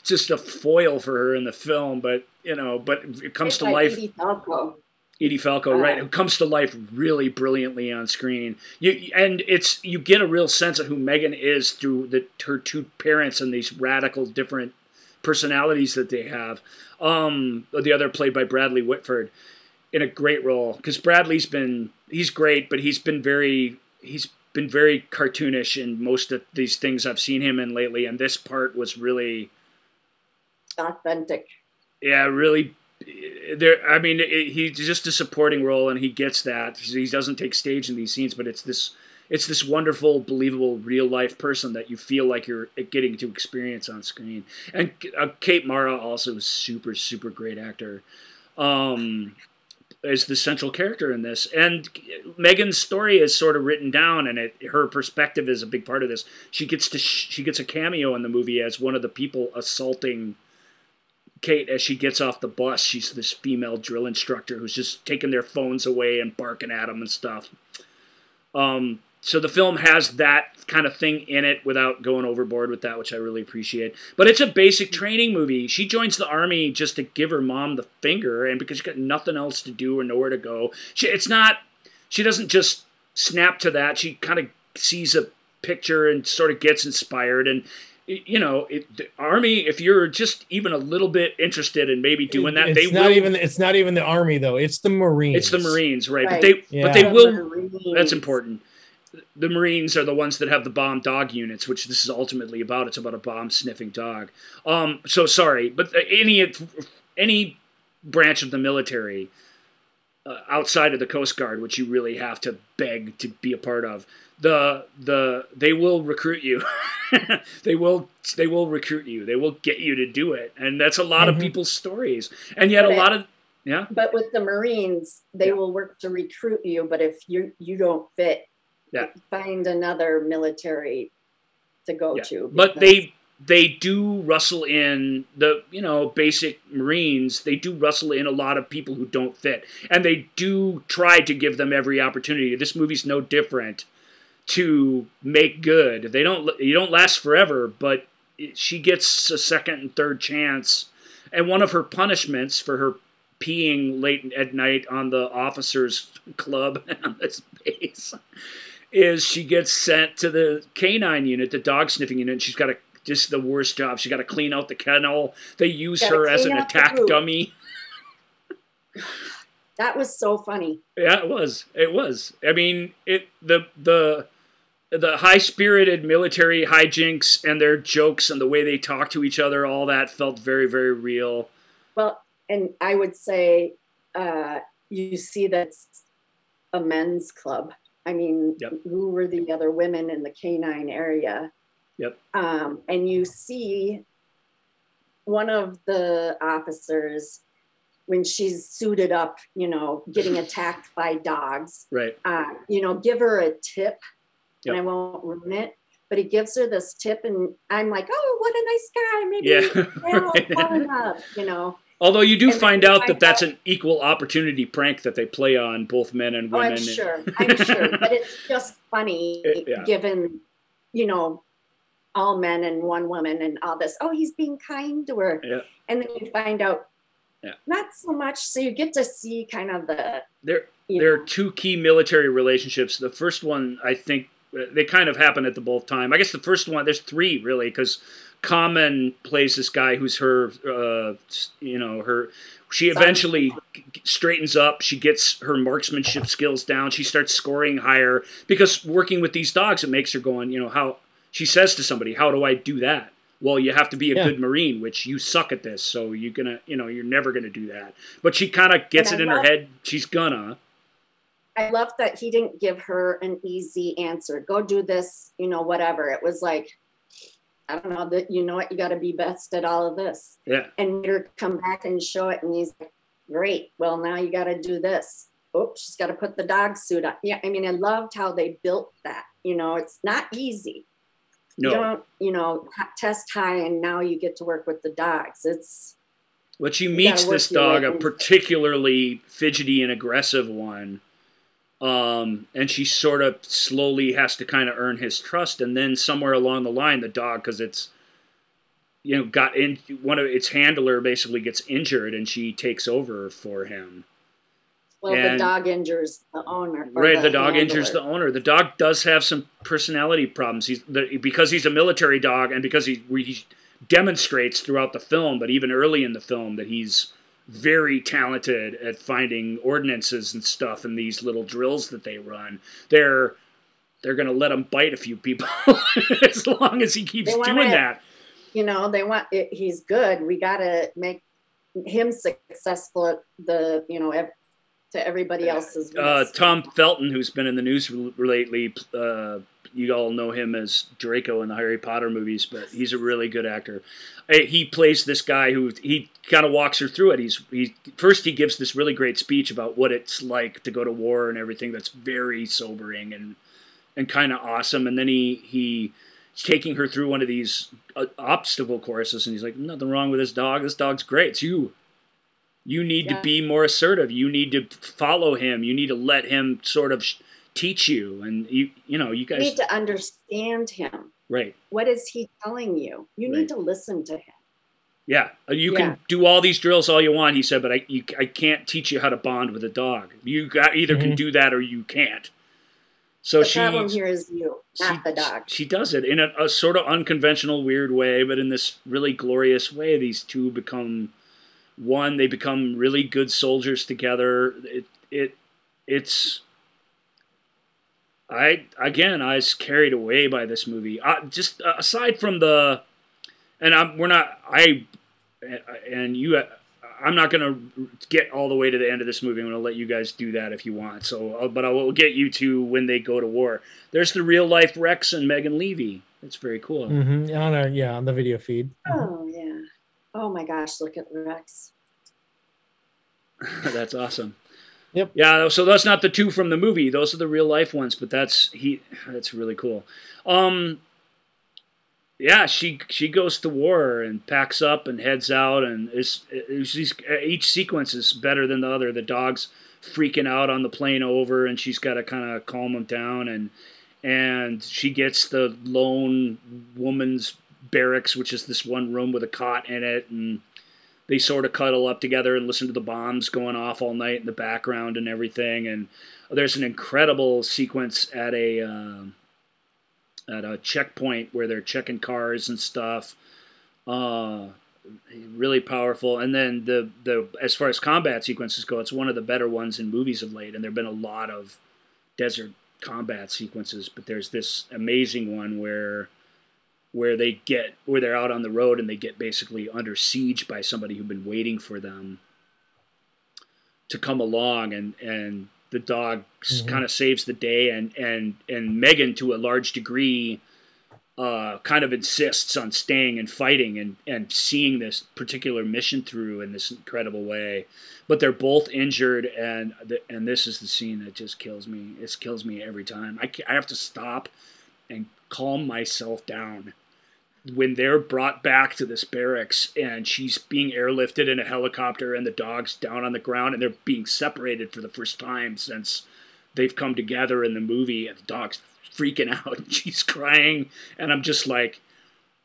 just a foil for her in the film, but you know, but it comes Played to by life. Edie Falco. Edie Falco, Uh, right? Who comes to life really brilliantly on screen. You and it's you get a real sense of who Megan is through the her two parents and these radical different personalities that they have. Um, the other played by Bradley Whitford in a great role because Bradley's been he's great, but he's been very he's been very cartoonish in most of these things I've seen him in lately, and this part was really Authentic. yeah, really. There, I mean, it, he's just a supporting role, and he gets that. He doesn't take stage in these scenes, but it's this, it's this wonderful, believable, real life person that you feel like you're getting to experience on screen. And uh, Kate Mara also is super, super great actor. Um, is the central character in this, and Megan's story is sort of written down, and it her perspective is a big part of this. She gets to sh- she gets a cameo in the movie as one of the people assaulting Kate as she gets off the bus. She's this female drill instructor who's just taking their phones away and barking at them and stuff. Um, so the film has that kind of thing in it without going overboard with that, which I really appreciate. But it's a basic training movie. She joins the army just to give her mom the finger, and because she's got nothing else to do or nowhere to go. She, it's not. She doesn't just snap to that. She kind of sees a picture and sort of gets inspired and you know, it, the army. If you're just even a little bit interested in maybe doing that, it's they not will. even it's not even the army though. It's the Marines. it's the Marines, right? But they, Yeah. but they The will. Marines. That's important. The Marines are the ones that have the bomb dog units, which this is ultimately about. It's about a bomb sniffing dog. Um, so sorry, but any any branch of the military uh, outside of the Coast Guard, which you really have to beg to be a part of, the the they will recruit you. they will they will recruit you. They will get you to do it, and that's a lot of Mhm. people's stories. And yet, a But it- lot of yeah, But with the Marines, they Yeah. will work to recruit you. But if you you don't fit, Yeah. find another military to go Yeah. to. but they they do rustle in the you know basic marines they do rustle in a lot of people who don't fit and they do try to give them every opportunity this movie's no different to make good they don't you don't last forever but she gets a second and third chance and one of her punishments for her peeing late at night on the officers club on this base is she gets sent to the canine unit, the dog sniffing unit. She's got a just the worst job. She got to clean out the kennel. They use Gotta her as an attack dummy. that was so funny. Yeah, it was. It was. I mean, it the the the high spirited military hijinks and their jokes and the way they talk to each other, all that felt very very real. Well, and I would say uh, you see that's a men's club. I mean, Yep. who were the other women in the canine area? Yep. Um, and you see one of the officers when she's suited up, you know, getting attacked by dogs. Right. Uh, you know, give her a tip, Yep. and I won't ruin it. But he gives her this tip, and I'm like, "Oh, what a nice guy! Maybe Yeah. Right. love," you know. Although you do find out find that that's out- an equal opportunity prank that they play on both men and Oh, women. I'm sure. I'm sure. But it's just funny It- yeah. given, you know, all men and one woman and all this. Oh, he's being kind to her. Yeah. And then you find out Yeah. not so much. So you get to see kind of the There, there are two key military relationships. The first one, I think, uh, they kind of happen at the both time. I guess the first one, there's three really, because Common plays this guy who's her, uh, you know, her. She eventually straightens up. She gets her marksmanship skills down. She starts scoring higher because working with these dogs, it makes her going. You know how she says to somebody, "How do I do that?" Well, you have to be a Yeah. good Marine, which you suck at this, so you're gonna, you know, you're never gonna do that. But she kind of gets And it I in her head. She's gonna. I love that he didn't give her an easy answer. Go do this, you know, whatever. It was like, I don't know that you know what, you got to be best at all of this. Yeah. And her come back and show it, and he's like, great. Well, now you got to do this. Oops, she's got to put the dog suit on. Yeah, I mean, I loved how they built that. You know, it's not easy. No. You don't, you know, test high, and now you get to work with the dogs. It's But she meets this dog, a particularly fidgety and aggressive one. Um, and she sort of slowly has to kind of earn his trust. And then somewhere along the line, the dog, because it's, you know, got in, one of its handler basically gets injured and she takes over for him. well, And- the dog injures the owner. right, the, dog injures the owner. The dog does have some personality problems. He's the, because he's a military dog, and because he, he demonstrates throughout the film, but even early in the film, that he's very talented at finding ordinances and stuff in these little drills that they run. They're they're gonna let him bite a few people as long as he keeps doing it- that. you know they want it, he's good we got to make him successful at the you know ev- to everybody else's Uh. Tom Felton, who's been in the news lately, uh, you all know him as Draco in the Harry Potter movies, but he's a really good actor. He plays this guy who he kind of walks her through it. He's he first he gives this really great speech about what it's like to go to war and everything. That's very sobering and and kind of awesome. And then he he he's taking her through one of these uh, obstacle courses, and he's like, "Nothing wrong with this dog. This dog's great. It's you." You need Yeah. to be more assertive. You need to follow him. You need to let him sort of sh- teach you. And you, you know, you you guys, need to understand him right? what is he telling you you Right. need to listen to him Yeah, Uh, you Yeah. can do all these drills all you want. He said, but I, you, I can't teach you how to bond with a dog. You got, either can Mhm. do that or you can't. So the she, problem here is you not she, the dog She does it in a, a sort of unconventional, weird way, but in this really glorious way. These two become one. They become really good soldiers together. It it it's. I again, I was carried away by this movie. Uh, just uh, aside from the, and I'm we're not I, and you. I'm not going to get all the way to the end of this movie. I'm going to let you guys do that if you want. So, uh, but I will get you to when they go to war. There's the real life Rex and Megan Leavey. That's very cool. hmm On our yeah, on the video feed. oh yeah oh my gosh look at rex that's awesome. Yep. Yeah. So that's not the two from the movie. Those are the real life ones. But that's he. That's really cool. Um. Yeah, she she goes to war and packs up and heads out, and is she's each sequence is better than the other. The dog's freaking out on the plane over, and she's got to kind of calm him down, and and she gets the lone woman's barracks, which is this one room with a cot in it, and they sort of cuddle up together and listen to the bombs going off all night in the background and everything. And there's an incredible sequence at a uh, at a checkpoint where they're checking cars and stuff. Uh, really powerful. And then the the as far as combat sequences go, it's one of the better ones in movies of late. And there've been a lot of desert combat sequences, but there's this amazing one where where they get where they're out on the road and they get basically under siege by somebody who'd been waiting for them to come along. And and the dog Mhm. kind of saves the day and and and Megan to a large degree uh, kind of insists on staying and fighting and and seeing this particular mission through in this incredible way. But they're both injured and the, and this is the scene that just kills me. It kills me every time. I, I have to stop and calm myself down when they're brought back to this barracks and she's being airlifted in a helicopter and the dog's down on the ground and they're being separated for the first time since they've come together in the movie and the dog's freaking out and she's crying and I'm just like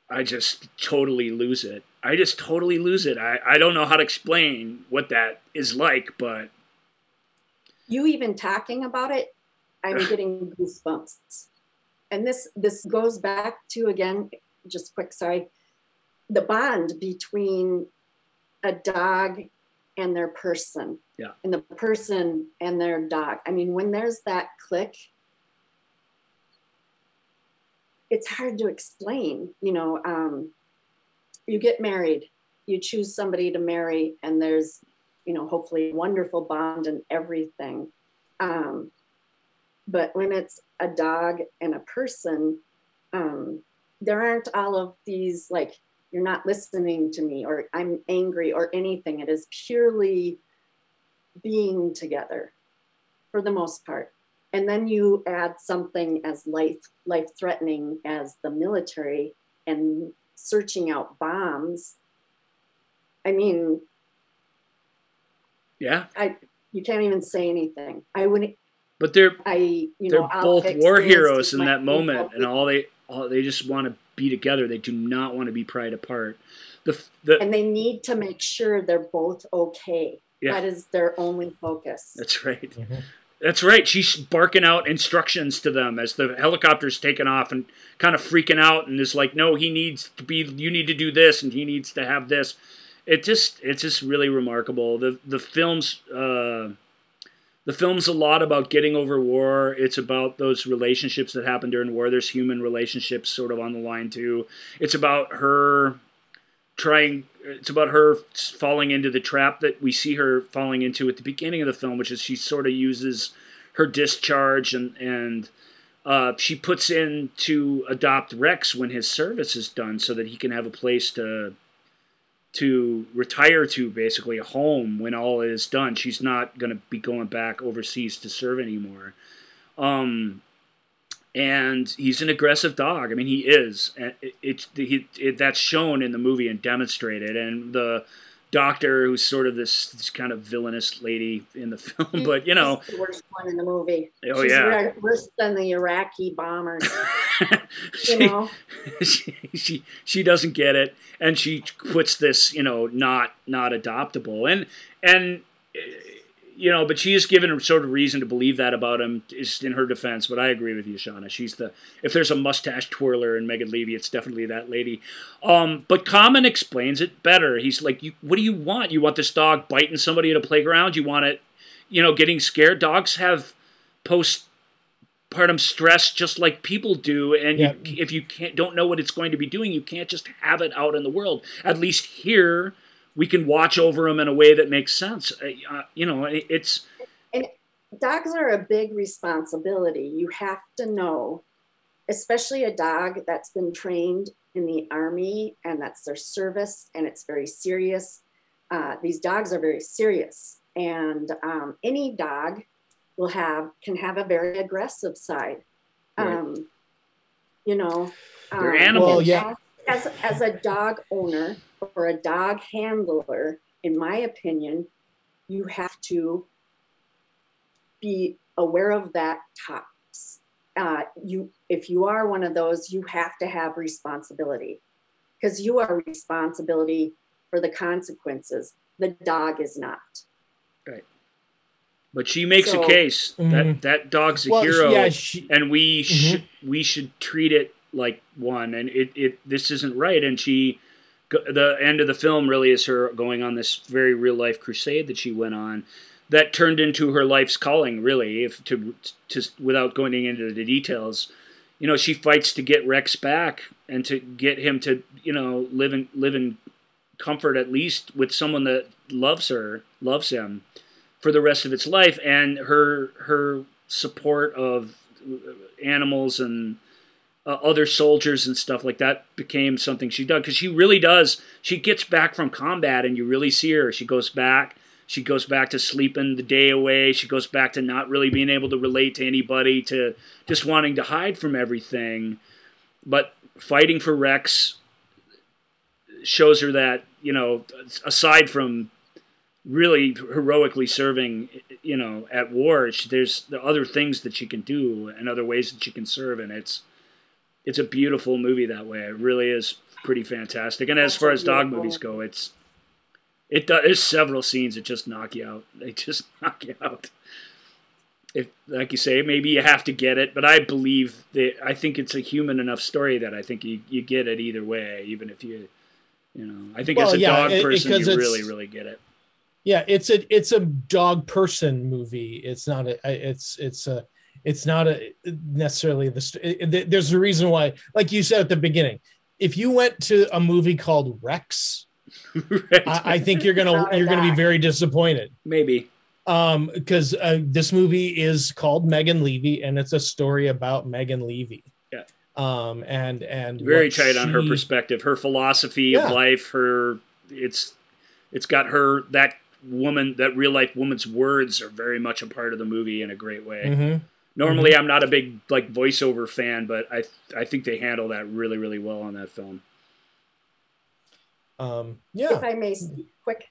I just totally lose it. I just totally lose it. I, I don't know how to explain what that is like, but you even talking about it, I'm getting goosebumps. And this this goes back to again, just quick, sorry, the bond between a dog and their person. Yeah. And the person and their dog. I mean, when there's that click, it's hard to explain. You know, um, you get married, you choose somebody to marry, and there's, you know, hopefully a wonderful bond and everything. Um, but when it's a dog and a person, um, there aren't all of these like you're not listening to me or I'm angry or anything. It is purely being together for the most part. And then you add something as life life threatening as the military and searching out bombs. I mean, yeah, I you can't even say anything. I wouldn't. But they're I you they're know both war heroes in my that moment, and all they all they just want to be together. They do not want to be pried apart. The the and they need to make sure they're both okay. Yeah. That is their only focus. That's right. That's right. She's barking out instructions to them as the helicopter's taking off and kind of freaking out and is like, "No, he needs to be. You need to do this, and he needs to have this." It just, it's just really remarkable. The the film's, uh, the film's a lot about getting over war. It's about those relationships that happen during war. There's human relationships sort of on the line too. It's about her trying it's about her falling into the trap that we see her falling into at the beginning of the film which is she sort of uses her discharge and and uh, she puts in to adopt Rex when his service is done so that he can have a place to to retire to basically a home when all is done she's not going to be going back overseas to serve anymore um and he's an aggressive dog. I mean, he is. And it, it's it, that's shown in the movie and demonstrated. And the doctor, who's sort of this, this kind of villainous lady in the film, but you know, She's the worst one in the movie. Oh, She's yeah. worse than the Iraqi bombers. You know, she she she doesn't get it, and she puts this, you know, not not adoptable, and and. You know, but she is given sort of reason to believe that about him is in her defense. But I agree with you, Shauna. She's the if there's a mustache twirler in Megan Leavey, it's definitely that lady. Um, but Common explains it better. He's like, you, "What do you want? You want this dog biting somebody at a playground? You want it, you know, getting scared? Dogs have postpartum stress just like people do and Yeah. you, if you can't don't know what it's going to be doing you can't just have it out in the world at least here we can watch over them in a way that makes sense Uh, uh, you know it, it's And dogs are a big responsibility. You have to know, especially a dog that's been trained in the army and that's their service and it's very serious. Uh, these dogs are very serious, and um, any dog will have can have a very aggressive side. Right. Um, you know, They're um, animals. Well, yeah. As, as a dog owner or a dog handler, in my opinion, you have to be aware of that tops. Uh, you, if you are one of those, you have to have responsibility because you are responsibility for the consequences. The dog is not. Right. but she makes So- a case Mhm. that that dog's a Well, hero yeah, she, and we Mhm. should we should treat it like one and it, it this isn't right and she go- the end of the film really is her going on this very real life crusade that she went on that turned into her life's calling really if to to without going into the details. You know she fights to get Rex back and to get him to you know live in live in comfort at least with someone that loves her loves him for the rest of its life. And her her support of animals and uh, other soldiers and stuff like that became something she did because she really does she gets back from combat and you really see her. She goes back she goes back to sleeping the day away. She goes back to not really being able to relate to anybody to just wanting to hide from everything. But fighting for rex shows her that you know aside from really heroically serving you know at war there's the other things that she can do and other ways that she can serve. And it's it's a beautiful movie that way it really is pretty fantastic. And as far as dog movies go, it's it does. There's several scenes that just knock you out. They just knock you out. If, like you say, maybe you have to get it, but I believe that I think it's a human enough story that I think you, you get it either way, even if you, you know, I think Well, as a yeah, dog it- person, you really, really get it. Yeah, it's a it's a dog person movie. It's not a it's it's a it's not a necessarily the it- it- there's a reason why like you said at the beginning. If you went to a movie called Rex, right? I, I think you're gonna you're gonna be very disappointed. Maybe. um because uh, this movie is called Megan Leavey and it's a story about Megan Leavey. Yeah. Um and and very what tight on her perspective, her philosophy Yeah. of life. Her, it's, it's got her that woman, that real life woman's words are very much a part of the movie in a great way. Mhm. Normally, Mm-hmm. I'm not a big like voiceover fan, but I I think they handle that really really well on that film. Um If. I may quick,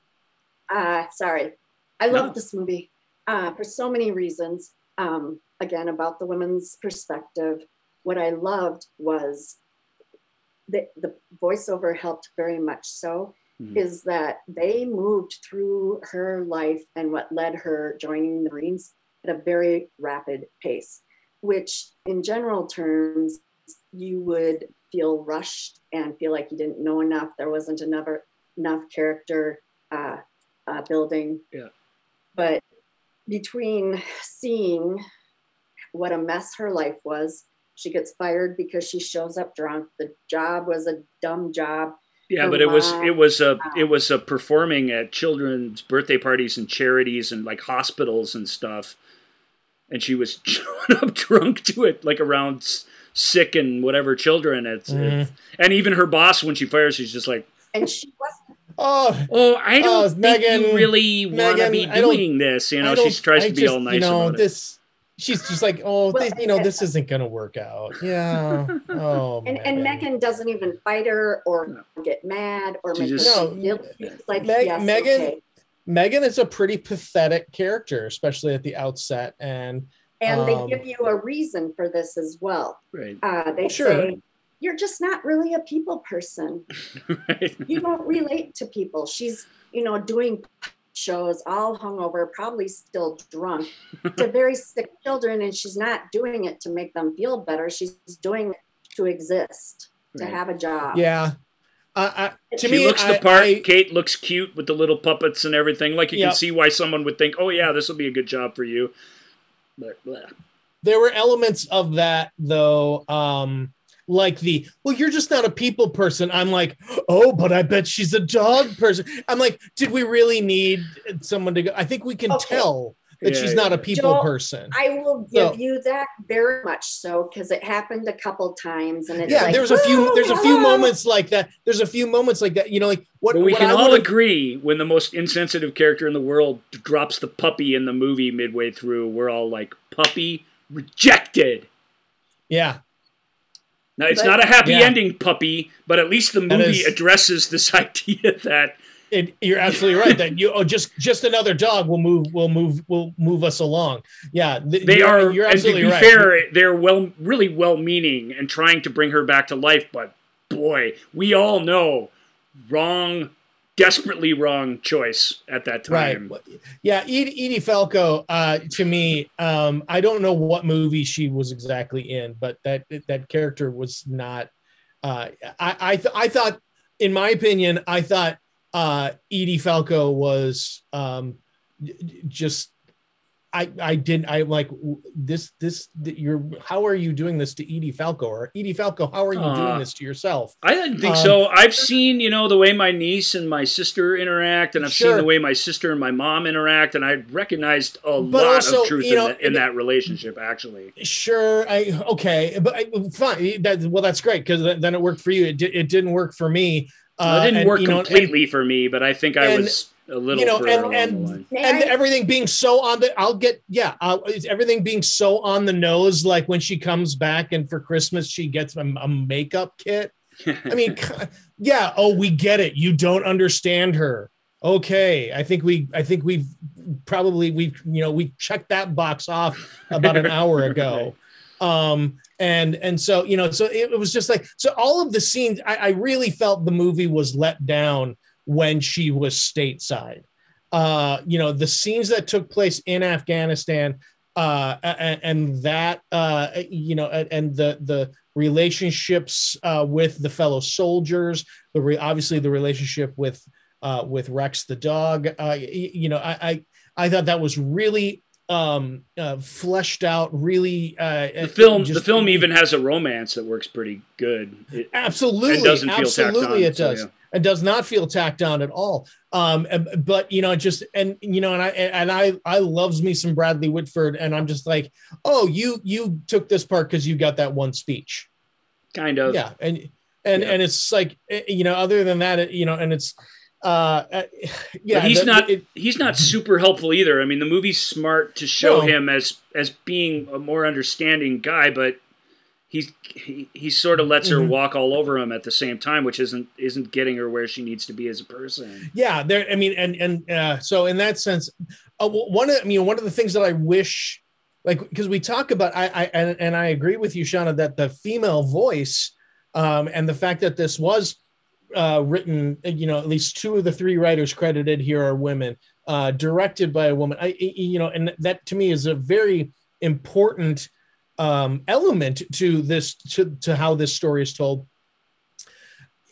uh, sorry. I No. love this movie uh, for so many reasons. Um, again, about the women's perspective. What I loved was the, the voiceover helped very much so, Mhm. is that they moved through her life and what led her joining the Marines at a very rapid pace, which in general terms, you would feel rushed and feel like you didn't know enough. There wasn't enough, enough character uh, uh, building. Yeah. But between seeing what a mess her life was, she gets fired because she shows up drunk. The job was a dumb job. Yeah, Her but it was it was a it was a performing at children's birthday parties and charities and like hospitals and stuff, and she was showing up drunk to it, like around sick and whatever children. It's, it's mm-hmm. and even her boss when she fires, she's just like, And she wasn't Oh, "Oh, I oh, don't Oh, think Megan- you really want to be doing this." You know, she tries I to be just, all nice You know, about it. this she's just like, oh, Well, this, you know, this isn't gonna work out. Yeah. Oh and, and Megan doesn't even fight her or No. get mad or She make just- No. feel guilty. It's like Meg- yes, Megan- okay. Megan is a pretty pathetic character, especially at the outset. And and they um, give you a reason for this as well. right, Uh, they Sure. say you're just not really a people person. right. You don't relate to people. She's you know doing shows all hungover, probably still drunk to very sick children, and she's not doing it to make them feel better. She's doing it to exist, to have a job. yeah, uh, I, to she me, looks the part. I- Kate looks cute with the little puppets and everything. Like you Yep. can see why someone would think, "Oh yeah, this will be a good job for you." But bleh. there were elements of that though um like the well you're just not a people person. I'm like oh but i bet she's a dog person. I'm like did we really need someone to go? I think we can Okay. tell that Yeah, she's not a people Joel, person. I will give So- you that very much so because it happened a couple times, and it's yeah like, there's a few there's a few moments like that. There's a few moments like that you know like what, But we what can I all would've- agree when the most insensitive character in the world drops the puppy in the movie midway through, we're all like, "Puppy rejected." yeah Now it's But- not a happy Yeah. ending, puppy, but at least the movie is- addresses this idea that it, you're absolutely right that you oh just just another dog will move will move will move us along yeah th- they you're, are. you're and to absolutely be right fair, they're well, really well-meaning and trying to bring her back to life. But boy, we all know wrong, desperately wrong choice at that time. Right. Yeah, Edie, Edie Falco. Uh, to me, um, I don't know what movie she was exactly in, but that that character was not. Uh, I I, th- I thought, in my opinion, I thought uh, Edie Falco was um, just. I, I didn't I like this this you're how are you doing this to Edie Falco or Edie Falco how are you Uh, doing this to yourself I didn't think Um, so. I've seen, you know, the way my niece and my sister interact, and I've seen the way my sister and my mom interact, and I recognized a But lot also, of truth you know, in, that, in that relationship, actually. Sure, I okay, but I, fine. That well, that's great because then it worked for you. It, di- it didn't work for me. Well, Uh, it didn't and, work you know, and- completely for me, but I think I and, was a little you know, and- and- the line. May and everything being so on the. I'll get yeah. Uh, is everything being so on the nose, like when she comes back and for Christmas she gets a, a makeup kit. I mean, yeah. Oh, we get it. You don't understand her. Okay, I think we. I think we've probably we've you know we checked that box off about an hour ago. um and and so you know so it, it was just like so all of the scenes I, I really felt the movie was let down when she was stateside uh you know the scenes that took place in afghanistan uh and, and that uh you know and, and the the relationships uh with the fellow soldiers the re- obviously the relationship with uh with rex the dog uh you know i i, I thought that was really um uh, fleshed out really uh The film, just- the film even has a romance that works pretty good. It, absolutely it doesn't feel absolutely on, it so, does yeah. It does not feel tacked on at all um but you know just and you know and i and i i loves me some bradley whitford and i'm just like oh you you took this part because you got that one speech kind of. yeah and and Yeah. and it's like eh, you know other than that you know and it's uh uh, yeah but he's the- not it- he's not super helpful either. I mean, the movie's smart to show No. him as as being a more understanding guy, but he's he, he sort of lets her walk all over him at the same time, which isn't isn't getting her where she needs to be as a person. yeah there i mean and and uh so in that sense uh, one of i mean one of the things that i wish like because we talk about i i and, and i agree with you shauna that the female voice um and the fact that this was uh written you know at least two of the three writers credited here are women uh directed by a woman I- you know and that to me is a very important um element to this to to how this story is told.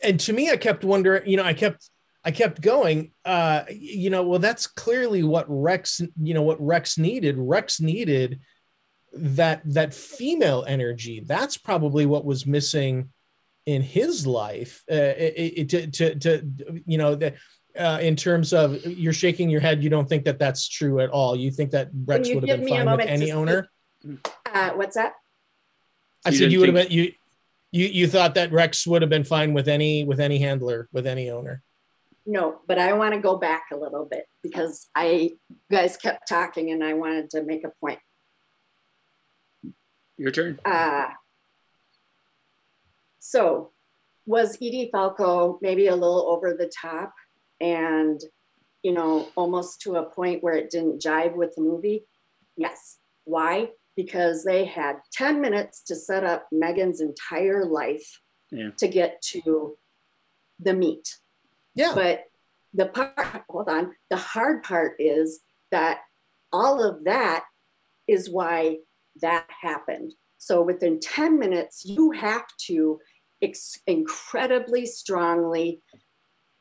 And to me i kept wondering you know i kept i kept going uh you know well that's clearly what rex you know what rex needed. Rex needed that that female energy. That's probably what was missing in his life uh, it, it, to, to to you know that uh, in terms of you're shaking your head you don't think that that's true at all. You think that rex would have been me a fine with moment to any speak? Owner Uh, what's that? i You said you would have been you you you thought that rex would have been fine with any with any handler with any owner No, but I want to go back a little bit because I you guys kept talking and I wanted to make a point. Your turn. Uh, so was Edie Falco maybe a little over the top and, you know, almost to a point where it didn't jive with the movie? Yes. Why? Because they had 10 minutes to set up Megan's entire life Yeah. to get to the meat. yeah But the part, hold on, the hard part is that all of that is why that happened. So within 10 minutes, you have to ex- incredibly strongly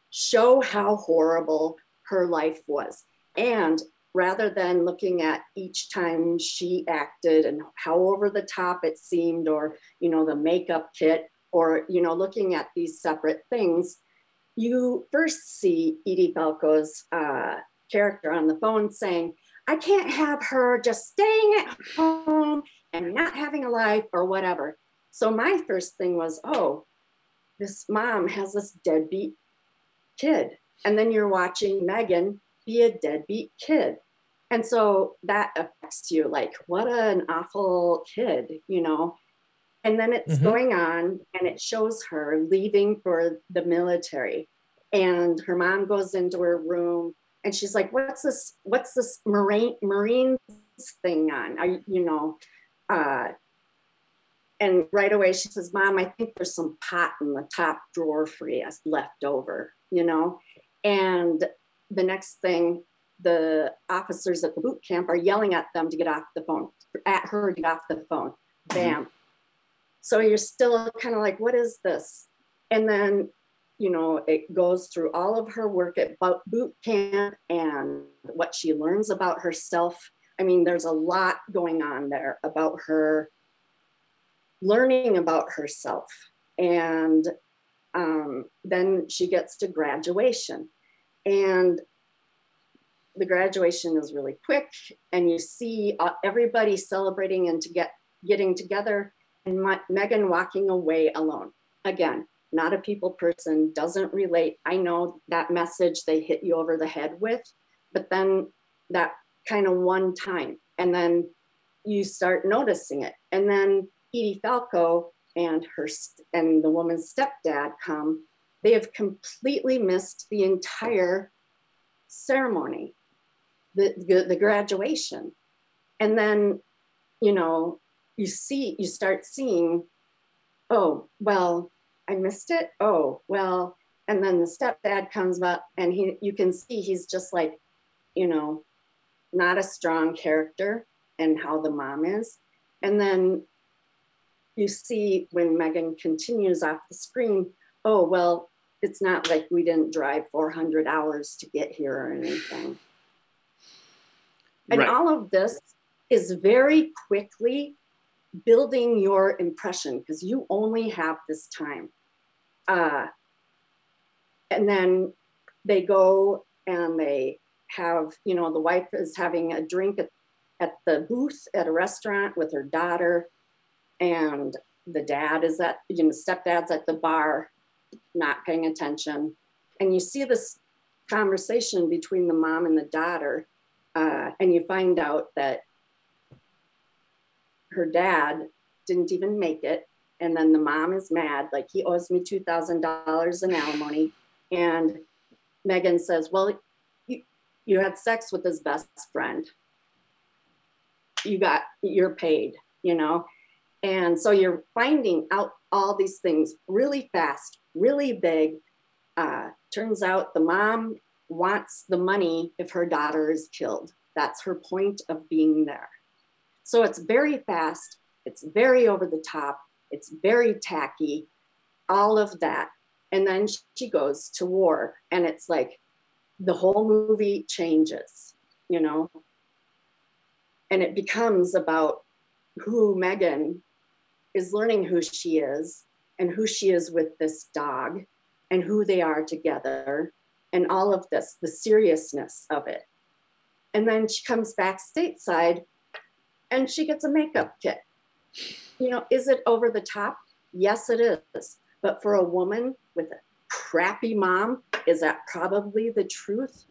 show how horrible her life was. And rather than looking at each time she acted and how over the top it seemed, or, you know, the makeup kit, or, you know, looking at these separate things, you first see Edie Falco's uh, character on the phone saying, I can't have her just staying at home and not having a life or whatever. So my first thing was, oh, this mom has this deadbeat kid. And then you're watching Megan be a deadbeat kid. And so that affects you like, what an awful kid, you know? And then it's Mhm. going on and it shows her leaving for the military. And her mom goes into her room and she's like, what's this, what's this Marine Marines thing on? Are you, you know, uh, and right away she says, Mom, I think there's some pot in the top drawer for you left over, you know? And the next thing, the officers at the boot camp are yelling at them to get off the phone, at her to get off the phone. Bam. So you're still kind of like, what is this? And then, you know, it goes through all of her work at bo- boot camp and what she learns about herself. I mean, there's a lot going on there about her learning about herself. And um, then she gets to graduation. And the graduation is really quick, and you see uh, everybody celebrating and to get getting together, and Ma- Megan walking away alone. Again, not a people person, doesn't relate. I know that message they hit you over the head with, but then that kind of one time, and then you start noticing it, and then Edie Falco and her and the woman's stepdad come. They have completely missed the entire ceremony, the, the, the graduation. And then, you know, you see, you start seeing, oh, well, I missed it. Oh, well, and then the stepdad comes up and he you can see he's just like, you know, not a strong character and how the mom is. And then you see when Megan continues off the screen, oh, well, it's not like we didn't drive 400 hours to get here or anything. And Right. all of this is very quickly building your impression because you only have this time. Uh, and then they go and they have, you know, the wife is having a drink at, at the booth at a restaurant with her daughter, and the dad is at, you know, stepdad's at the bar, not paying attention. And you see this conversation between the mom and the daughter, uh, and you find out that her dad didn't even make it. And then the mom is mad, like he owes me $2,000 in alimony. And Megan says, Well, you, you had sex with his best friend. You got, you're paid, you know? And so you're finding out all these things really fast, really big. Uh, turns out the mom wants the money if her daughter is killed. That's her point of being there. So it's very fast, it's very over the top, it's very tacky, all of that. And then she goes to war, and it's like the whole movie changes, you know? And it becomes about who Megan is learning who she is and who she is with this dog and who they are together and all of this, the seriousness of it. And then she comes back stateside and she gets a makeup kit. You know, is it over the top? Yes, it is. But for a woman with a crappy mom, is that probably the truth?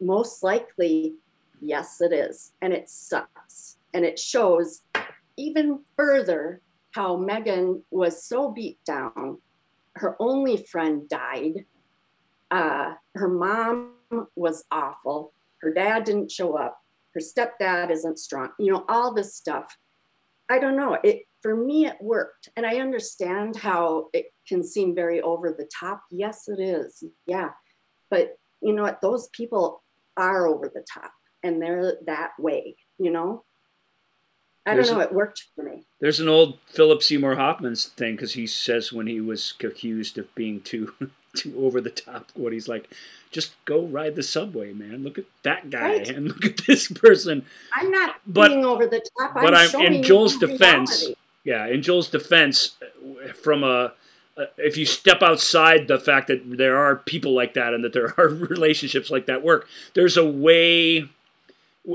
Most likely, yes, it is. And it sucks. And it shows even further how Megan was so beat down. Her only friend died. Uh, her mom was awful. Her dad didn't show up. Her stepdad isn't strong. You know, all this stuff. I don't know. It for me it worked. And I understand how it can seem very over the top. Yes, it is. Yeah. But you know what? Those people are over the top and they're that way, you know? I don't know. a- It worked for me. There's an old Philip Seymour Hoffman's thing because he says when he was accused of being too too over the top, what he's like, just go ride the subway, man. Look at that guy Right. and look at this person. I'm not But- being over the top. but I'm, I'm- in Joel's defense, reality. Yeah, in Joel's defense, from a if you step outside the fact that there are people like that and that there are relationships like that work, there's a way.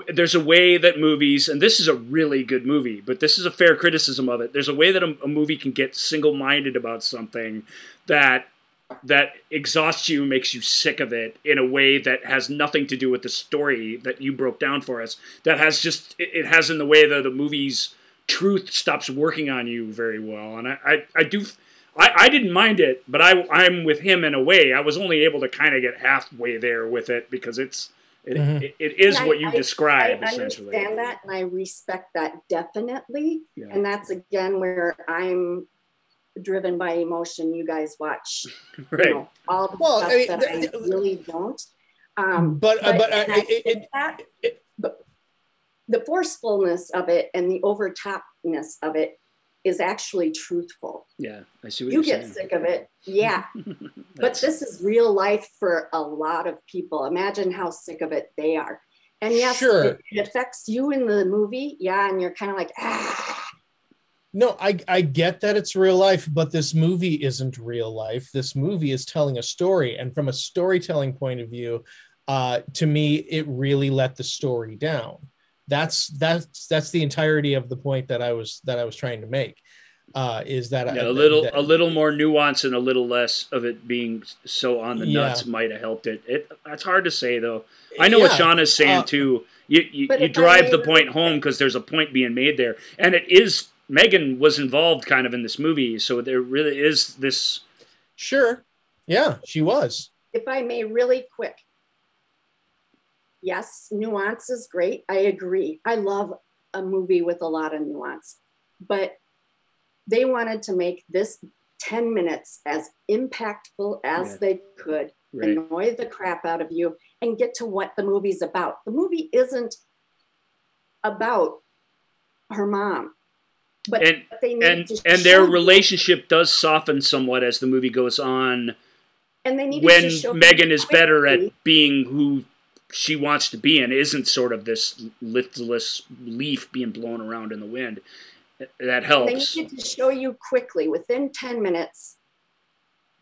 There's a way that movies, and this is a really good movie, but this is a fair criticism of it. There's a way that a, a movie can get single-minded about something that that exhausts you, makes you sick of it in a way that has nothing to do with the story that you broke down for us. That has just it, it has in the way that the movie's truth stops working on you very well. And I, I, I do I, I didn't mind it, but I I'm with him in a way. I was only able to kind of get halfway there with it because it's it, Mhm. it, it is And I- what you I- described I essentially. understand that and I respect that definitely. Yeah. And that's again where I'm driven by emotion. You guys watch, Right. you know, all the Well, stuff I mean, that th- I really don't. Um, But uh, but, uh, and I it, think it, that, it- but the forcefulness of it and the overtopness of it is actually truthful. Yeah, I see what You you're get saying. sick of it, yeah. but this is real life for a lot of people. Imagine how sick of it they are. And yes, Sure. it, it affects you in the movie, yeah, and you're kind of like, ah, No, I, I get that it's real life, but this movie isn't real life. This movie is telling a story. And from a storytelling point of view, uh, to me, it really let the story down. That's that's that's the entirety of the point that I was that I was trying to make. Uh, is that yeah, I, a little that- a little more nuance and a little less of it being so on the Yeah. nuts might have helped it. It that's hard to say though. I know what Sean is saying uh, too. You you, you if I drive may the point home because there's a point being made there, and it is Megan was involved kind of in this movie, so there really is this. Sure. Yeah, she was. if I may, really quick. Yes, nuance is great. I agree. I love a movie with a lot of nuance. but they wanted to make this 10 minutes as impactful as they could, Right. annoy the crap out of you, and get to what the movie's about. The movie isn't about her mom, but And they need and to and their relationship does soften somewhat as the movie goes on and they needed when to show you Megan is better at being who she wants to be and isn't sort of this liftless leaf being blown around in the wind. That helps. They helps. needed to show you quickly within 10 minutes.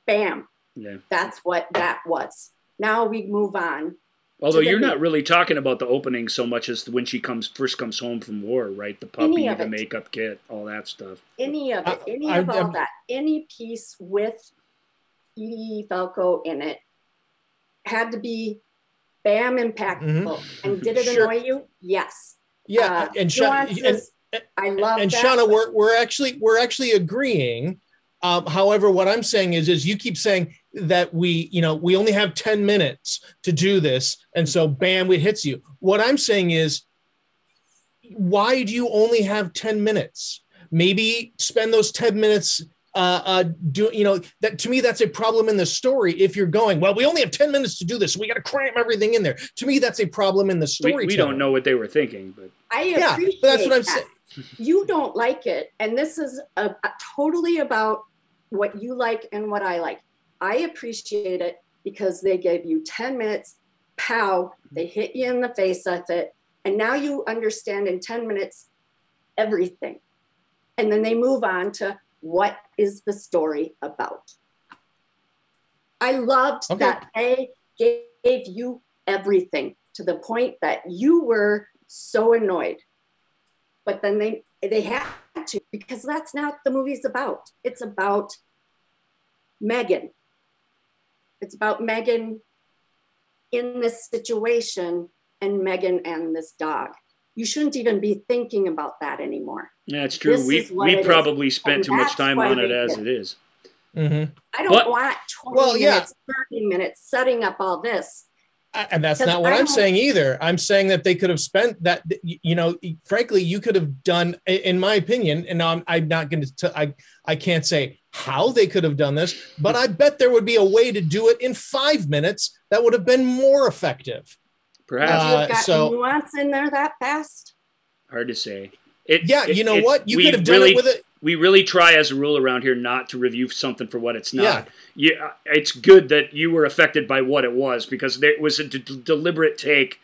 Bam, Yeah. that's what that was. Now we move on. Although you're meat. not really talking about the opening so much as when she comes first comes home from war, right? The puppy, the it. makeup kit, all that stuff. Any of it, any I- of all I'm- that, any piece with Edie Falco in it had to be bam impactful. And did it Mm-hmm. Sure. annoy you? Yes. Yeah, Uh, and, Sha- and nuances, I love and that. Shauna, we're we're actually we're actually agreeing. Um, however, what I'm saying is, is you keep saying that we, you know, we only have 10 minutes to do this, and so bam, it hits you. What I'm saying is, why do you only have 10 minutes? Maybe spend those 10 minutes uh, uh, do you know that to me that's a problem in the story if you're going well we only have 10 minutes to do this we got to cram everything in there to me that's a problem in the story we don't know what they were thinking, but I yeah but that's what i'm that. saying you don't like it. And this is a, a totally about what you like and what i like. I appreciate it because they gave you 10 minutes pow they hit you in the face with it. And now you understand in 10 minutes everything. And then they move on to what is the story about. I loved Okay. that they gave you everything to the point that you were so annoyed but then they they had to because that's not what the movie's about it's about megan it's about megan in this situation and megan and this dog you shouldn't even be thinking about that anymore yeah, it's true. This we we it is. probably spent And too much time on it as did. it is. Mhm. i don't But- want 20 Well, yeah. minutes 30 minutes setting up all this and that's not what I I'm saying either. I'm saying that they could have spent that. You know, frankly, you could have done, in my opinion. And now I'm, I'm not going to. I I can't say how they could have done this, but I bet there would be a way to do it in five minutes that would have been more effective. Perhaps you have Uh, got so- nuance in there that fast hard to say. It, Yeah, it- you know it- what? You could have done really, it with it. We really try as a rule around here not to review something for what it's not. Yeah. Yeah, it's good that you were affected by what it was because there was a d- deliberate take,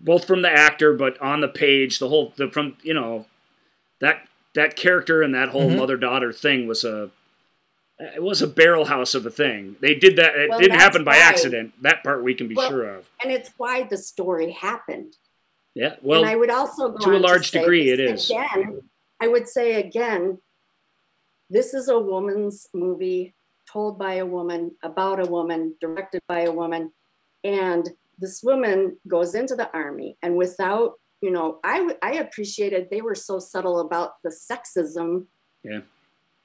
both from the actor but on the page. The whole the from you know that that character and that whole Mhm. mother daughter thing was a it was a barrel house of a thing. They did that. It Well, didn't happen by why- accident. That part we can be Well, sure of. and it's why the story happened Yeah. Well, and I would also go to a on large say degree, this it is. Again, I would say again, this is a woman's movie told by a woman about a woman, directed by a woman, and this woman goes into the army, and without you know, I, I appreciated they were so subtle about the sexism, Yeah.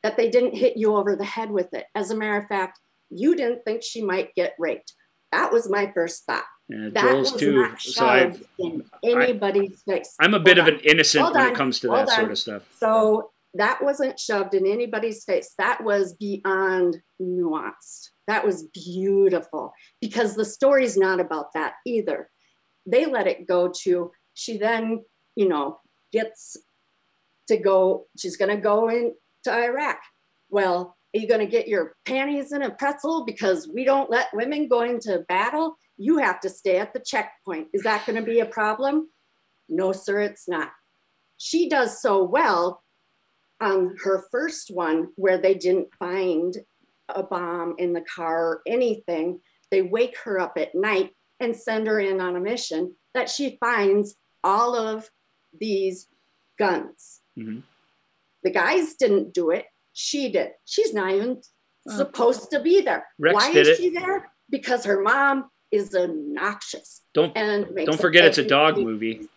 that they didn't hit you over the head with it. As a matter of fact, you didn't think she might get raped. That was my first thought. Yeah, That Joel's was too. So I, shoved in anybody's face. I'm a bit of an innocent Hold when on. it comes to Hold that sort of stuff. So that wasn't shoved in anybody's face. That was beyond nuanced. That was beautiful because the story's not about that either. They let it go to, she then, you know, gets to go, she's going to go into Iraq. Well, are you going to get your panties in a pretzel because we don't let women go into battle? You have to stay at the checkpoint. Is that going to be a problem? No, sir, it's not. She does so well on her first one where they didn't find a bomb in the car or anything. They wake her up at night and send her in on a mission that she finds all of these guns. Mhm. The guys didn't do it. She did. She's not even Oh. supposed to be there. Rex Why is it. she there? Because her mom is obnoxious Don't and don't forget it's a dog movie.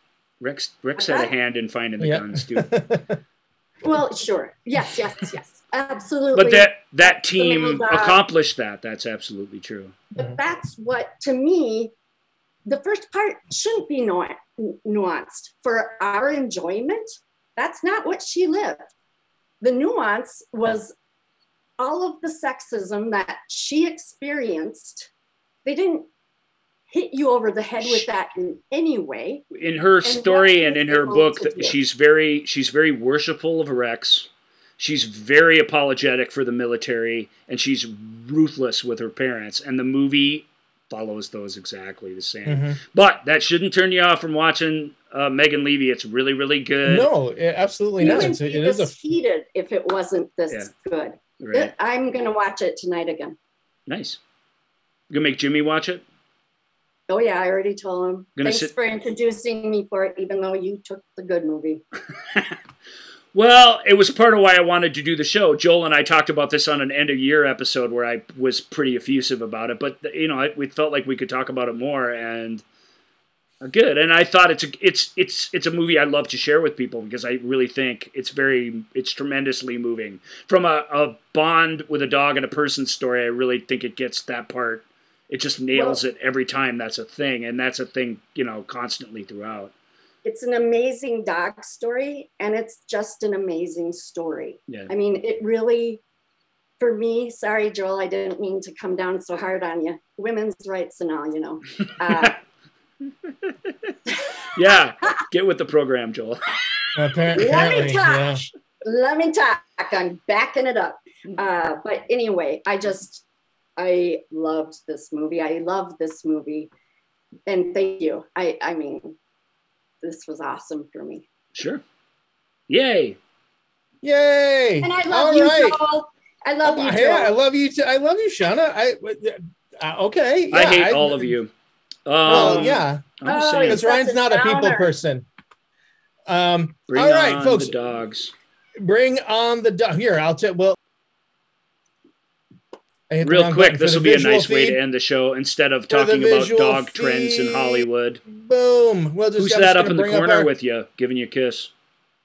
Rex Rex What's had a hand in finding the Yeah. guns too. Well, sure. Yes, yes, yes. Absolutely. But that that team accomplished that. That's absolutely true. But that's what, to me, the first part shouldn't be nu- nuanced for our enjoyment. That's not what she lived. the nuance was all of the sexism that she experienced. They didn't hit you over the head with that in any way. In her And story and in her book, to th- do. she's very she's very worshipful of Rex. She's very apologetic for the military, and she's ruthless with her parents. And the movie follows those exactly the same. Mhm. But that shouldn't turn you off from watching uh, Megan Leavey. It's really, really good. No, it- absolutely You not. wouldn't It's a, be it is a heated if it wasn't this Yeah. good. Right. I'm gonna watch it tonight again. Nice. You gonna make Jimmy watch it? Oh yeah, I already told him. Thanks sit- for introducing me for it, even though you took the good movie. Well, it was part of why I wanted to do the show. Joel and I talked about this on an end of year episode where I was pretty effusive about it, but you know, we felt like we could talk about it more and uh, good. And I thought it's a, it's it's it's a movie I love to share with people because I really think it's very it's tremendously moving. From a, a bond with a dog and a person story, I really think it gets that part. It just nails Well- it every time. That's a thing, and that's a thing you know constantly throughout. It's an amazing dog story, and it's just an amazing story. Yeah. I mean, it really, for me, sorry, Joel, I didn't mean to come down so hard on you. Women's rights and all, you know. Uh, Yeah, get with the program, Joel. apparently. Let me yeah. talk. Let me talk. I'm backing it up. Uh, but anyway, I just, I loved this movie. I love this movie. And thank you. I, I mean, this was awesome for me. Sure. Yay. Yay! And I love All you, right. Joel. I love Oh, you, yeah, I love you too. I love you, Shauna. I uh, okay. I yeah, hate all of you. Um, Well, yeah, I'm Oh, because Ryan's a not a people person. Um, bring all right, on folks. the dogs. bring on the dog. Here, I'll tell. Well, I hit the Real quick, this will be a nice way to end the show instead of talking about dog trends in. Hollywood. Boom. Well, just Who's that up in the corner our- with you, giving you a kiss?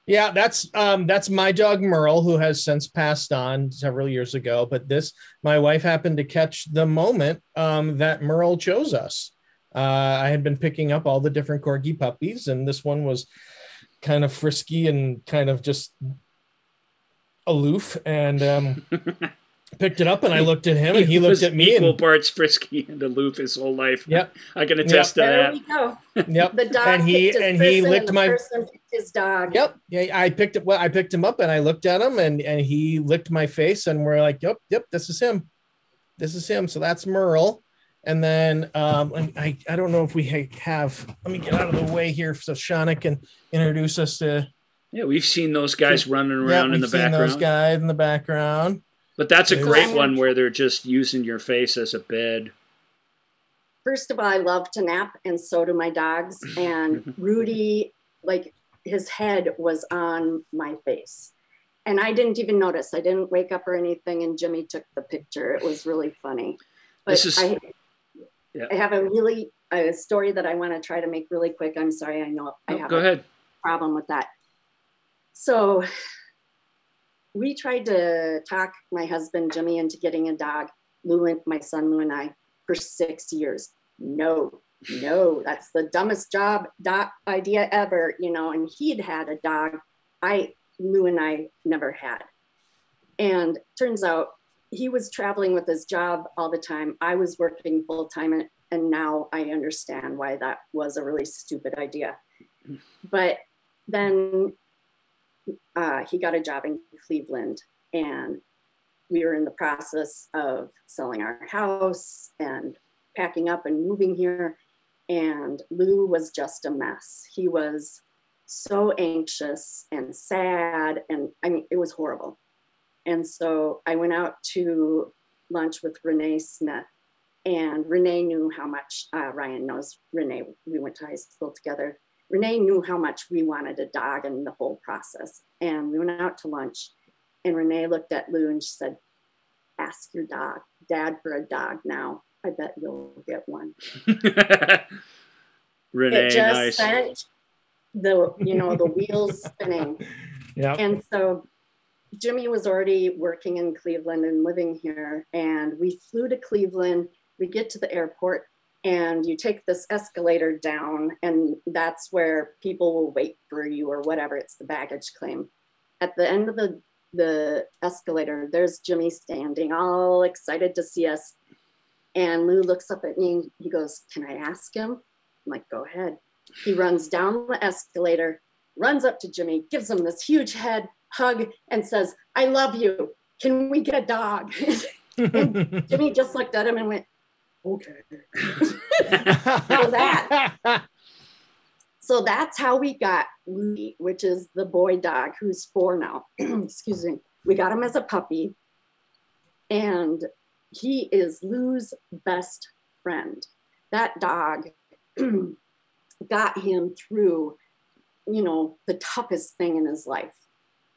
Yeah, that's um that's my dog Merle, who has since passed on several years ago. But this, my wife happened to catch the moment um that Merle chose us. Uh, I had been picking up all the different corgi puppies, and this one was kind of frisky and kind of just aloof. And um, picked it up, and I looked at him, and he looked at me, Equal and parts frisky and aloof his whole life. Yep. I can attest There to we go. yep, The dog and he picked his and he licked the my person picked his dog. Yep. Yeah, I picked it. Well, I picked him up and I looked at him and and he licked my face and we're like, yep, yep, this is him. This is him. So that's Merle. And then um, and I I don't know if we have. Let me get out of the way here so Shauna can introduce us to. Yeah, we've seen those guys running Yeah, around in we've the seen those background. guys in the background. But that's a There's- great one where they're just using your face as a bed. First of all, I love to nap, and so do my dogs. And Rudy, like his head was on my face. And I didn't even notice. I didn't wake up or anything, and Jimmy took the picture. It was really funny. But This is- I, Yeah. I have a really a story that I want to try to make really quick. I'm sorry, I know I Oh, have go a ahead. problem with that. So we tried to talk my husband Jimmy into getting a dog, Lou and my son Lou and I, for six years. No, no, that's the dumbest job dog idea ever, you know. And he'd had a dog. I Lou and I never had. And turns out he was traveling with his job all the time. I was working full time, and, and now I understand why that was a really stupid idea. Mm. But then uh, he got a job in Cleveland, and we were in the process of selling our house and packing up and moving here. And Lou was just a mess. He was so anxious and sad, and I mean, it was horrible. And so I went out to lunch with Renee Smith, and Renee knew how much uh, Ryan knows Renee. We went to high school together. Renee knew how much we wanted a dog in the whole process. And we went out to lunch, and Renee looked at Lou and she said, Ask your dog, dad for a dog now. I bet you'll get one. Renee, it just nice. sent the, you know, the wheels spinning. Yeah. And so Jimmy was already working in Cleveland and living here. And we flew to Cleveland. We get to the airport and you take this escalator down, and that's where people will wait for you or whatever. It's the baggage claim. At the end of the the escalator, there's Jimmy standing, all excited to see us. And Lou looks up at me and he goes, Can I ask him? I'm like, Go ahead. He runs down the escalator, runs up to Jimmy, gives him this huge head hug, and says, I love you. Can we get a dog? Jimmy just looked at him and went, Okay. so that so that's how we got Louie, which is the boy dog who's four now. Excuse me. We got him as a puppy, and he is Lou's best friend. That dog got him through, you know, the toughest thing in his life,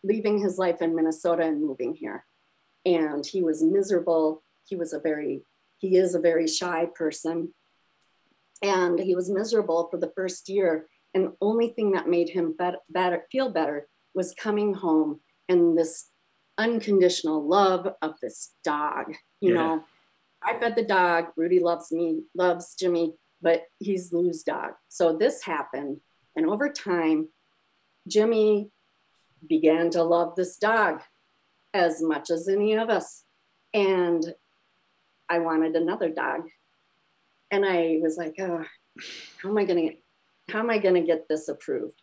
leaving his life in Minnesota and moving here. And he was miserable. He was a very, he is a very shy person. And he was miserable for the first year and the only thing that made him better, better, feel better was coming home and this unconditional love of this dog. You yeah. know, I fed the dog. Rudy loves me, loves Jimmy, but he's Lou's dog. So this happened. And over time, Jimmy began to love this dog as much as any of us. And I wanted another dog. And I was like, oh, how am I going to how am I going to get this approved?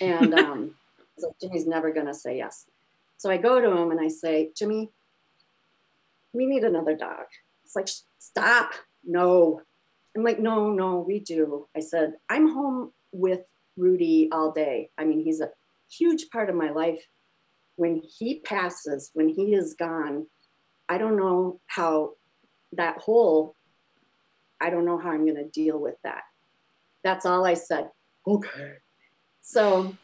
And um, so Jimmy's never going to say yes. So I go to him and I say, Jimmy, we need another dog. It's like, stop. No. I'm like, no, no, we do. I said, I'm home with Rudy all day. I mean, he's a huge part of my life. When he passes, when he is gone, I don't know how that whole, I don't know how I'm going to deal with that. That's all I said. Okay. So,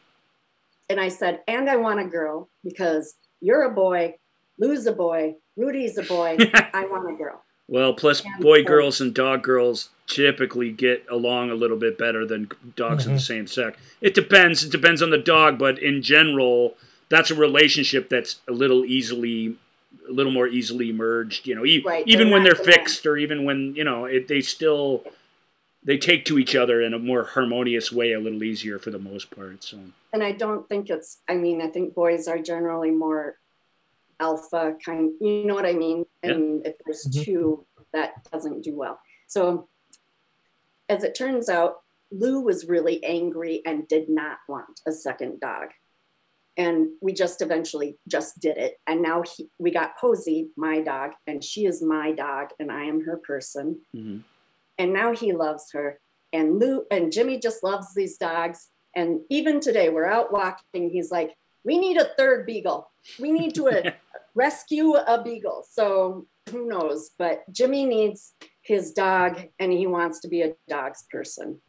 and I said, and I want a girl because you're a boy, Lou's a boy, Rudy's a boy. I want a girl. Well, plus and boy so, girls and dog girls typically get along a little bit better than dogs mm-hmm. of the same sex. It depends. It depends on the dog, but in general, that's a relationship that's a little easily a little more easily merged you know e- right, even when they're fixed or even when you know it, they still they take to each other in a more harmonious way a little easier for the most part so. And i don't think it's i mean i think boys are generally more alpha kind you know what i mean? And yeah. if there's mm-hmm. two that doesn't do well. So as it turns out lou was really angry and did not want a second dog and we just eventually just did it and now he, we got posey my dog and she is my dog and i am her person mm-hmm and now he loves her. And Lou and Jimmy just loves these dogs. And even today, we're out walking. He's like, "We need a third beagle. We need to uh, rescue a beagle." So who knows? But Jimmy needs his dog, and he wants to be a dog's person.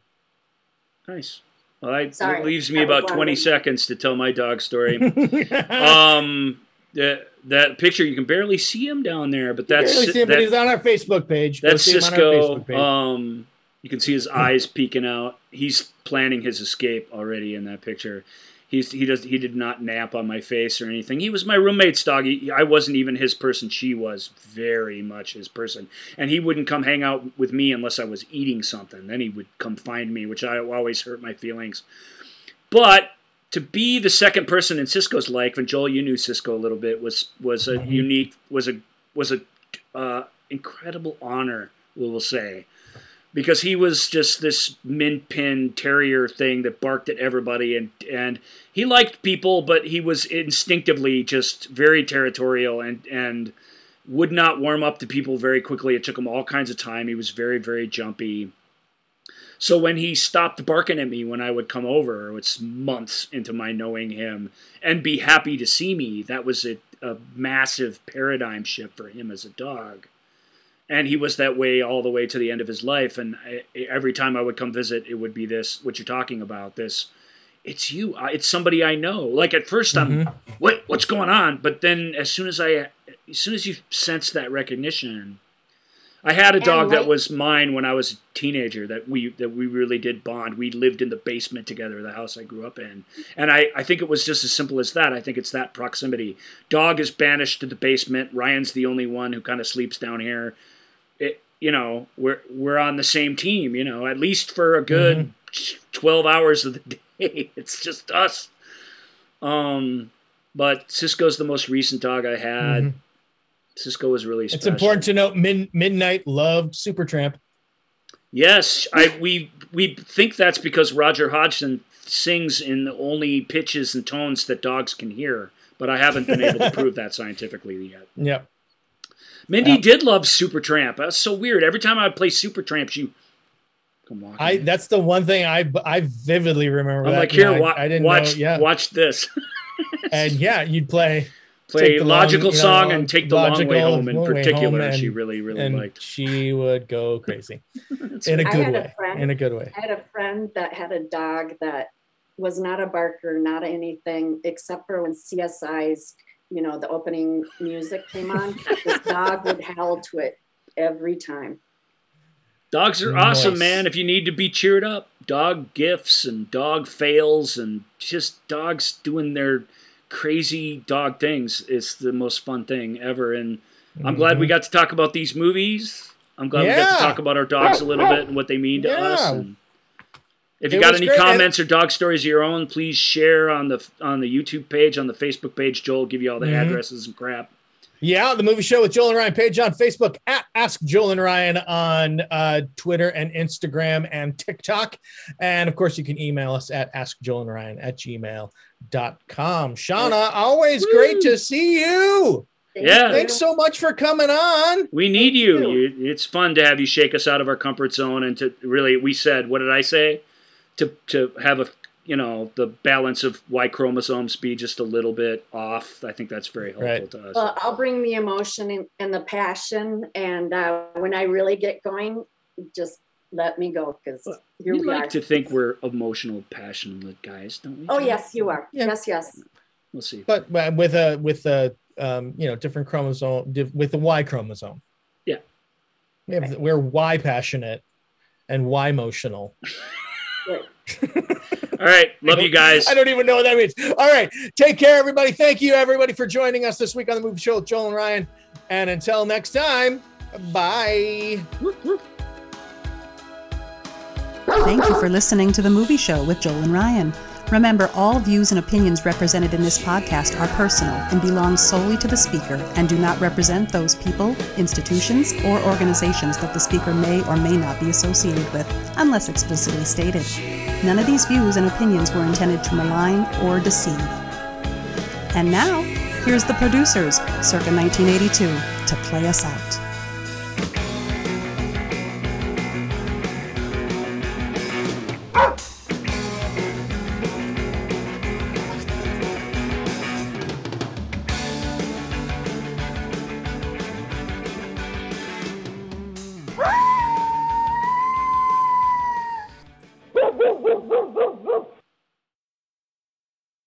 Nice. Well, that leaves me about 20 seconds to tell my dog story. um, that that picture you can barely see him down there, but that's barely see him, that, but he's on our Facebook page. That's Cisco. Page. Um, you can see his eyes peeking out. He's planning his escape already in that picture. He's he does he did not nap on my face or anything. He was my roommate's dog. He, I wasn't even his person. She was very much his person, and he wouldn't come hang out with me unless I was eating something. Then he would come find me, which I always hurt my feelings. But to be the second person in Cisco's life, and Joel, you knew Cisco a little bit, was was a mm-hmm. unique, was a was a uh, incredible honor, we will say, because he was just this min pin terrier thing that barked at everybody, and and he liked people, but he was instinctively just very territorial and and would not warm up to people very quickly. It took him all kinds of time. He was very very jumpy so when he stopped barking at me when I would come over, it's months into my knowing him, and be happy to see me, that was a, a massive paradigm shift for him as a dog. And he was that way all the way to the end of his life. And I, every time I would come visit, it would be this, what you're talking about, this it's you it's somebody i know like at 1st mm-hmm. i'm what what's going on but then as soon as i as soon as you sense that recognition I had a dog that was mine when I was a teenager that we that we really did bond. We lived in the basement together, the house I grew up in. And I, I think it was just as simple as that. I think it's that proximity. Dog is banished to the basement. Ryan's the only one who kind of sleeps down here. You know, we're we're on the same team, you know, at least for a good mm-hmm. 12 hours of the day. It's just us. Um but Cisco's the most recent dog I had. Mhm. Cisco was really special. It's important to note Min- Midnight loved Supertramp. Yes, I we we think that's because Roger Hodgson sings in the only pitches and tones that dogs can hear, but I haven't been able to prove that scientifically yet. Yep. Mindy Yeah. did love Supertramp. That's so weird. Every time I would play Supertramp, she come on. I in. that's the one thing I I vividly remember. I'm that. like, here, I, wa- I didn't watch, know. Yeah. watch this. And yeah, you'd play Play Take the long- logical you know, song and take the long way home in particular. Home she and- really, really and liked. she would go crazy in a good had a way. friend- In a good way. I had a friend that had a dog that was not a barker, not anything, except for when CSI's, you know, the opening music came on. this dog would howl to it every time. Dogs are awesome, man. If you need to be cheered up, dog gifts and dog fails and just dogs doing their crazy dog things is the most fun thing ever. And I'm glad we got to talk about these movies. I'm glad we got Mm-hmm. To talk about our dogs a little bit and what they mean to us. And if you It got any great, comments or dog stories of your own, please share on the on the YouTube page, on the Facebook page. Joel will give you all the Mhm. addresses and crap. Yeah, the movie show with Joel and Ryan page on Facebook at Ask Joel and Ryan on uh, Twitter and Instagram and TikTok. And of course, you can email us at askjoelandryan at gmail.com. Shauna, always great to see you. Yeah. Thanks so much for coming on. We need you. you. It's fun to have you shake us out of our comfort zone and to really. We said, what did I say? To to have a you know the balance of Y chromosomes be just a little bit off. I think that's very helpful Right. to us. Well, I'll bring the emotion and, and the passion. And uh, when I really get going, just let me go because Well, here we we like are. to think we're emotional, passionate guys, don't we? Oh, yes, you are. Yeah. Yes, yes. We'll see. But uh, with a with a um, you know different chromosome diff- with the Y chromosome. Yeah. We have, we're Y passionate and Y emotional. Good. All right, love you guys. I don't even know what that means. All right. Take care, everybody. Thank you, everybody, for joining us this week on the movie show with Joel and Ryan. And until next time, bye. Thank you for listening to the movie show with Joel and Ryan. Remember, all views and opinions represented in this podcast are personal and belong solely to the speaker and do not represent those people, institutions, or organizations that the speaker may or may not be associated with, unless explicitly stated. None of these views and opinions were intended to malign or deceive. And now, here's the producers, circa 1982, to play us out.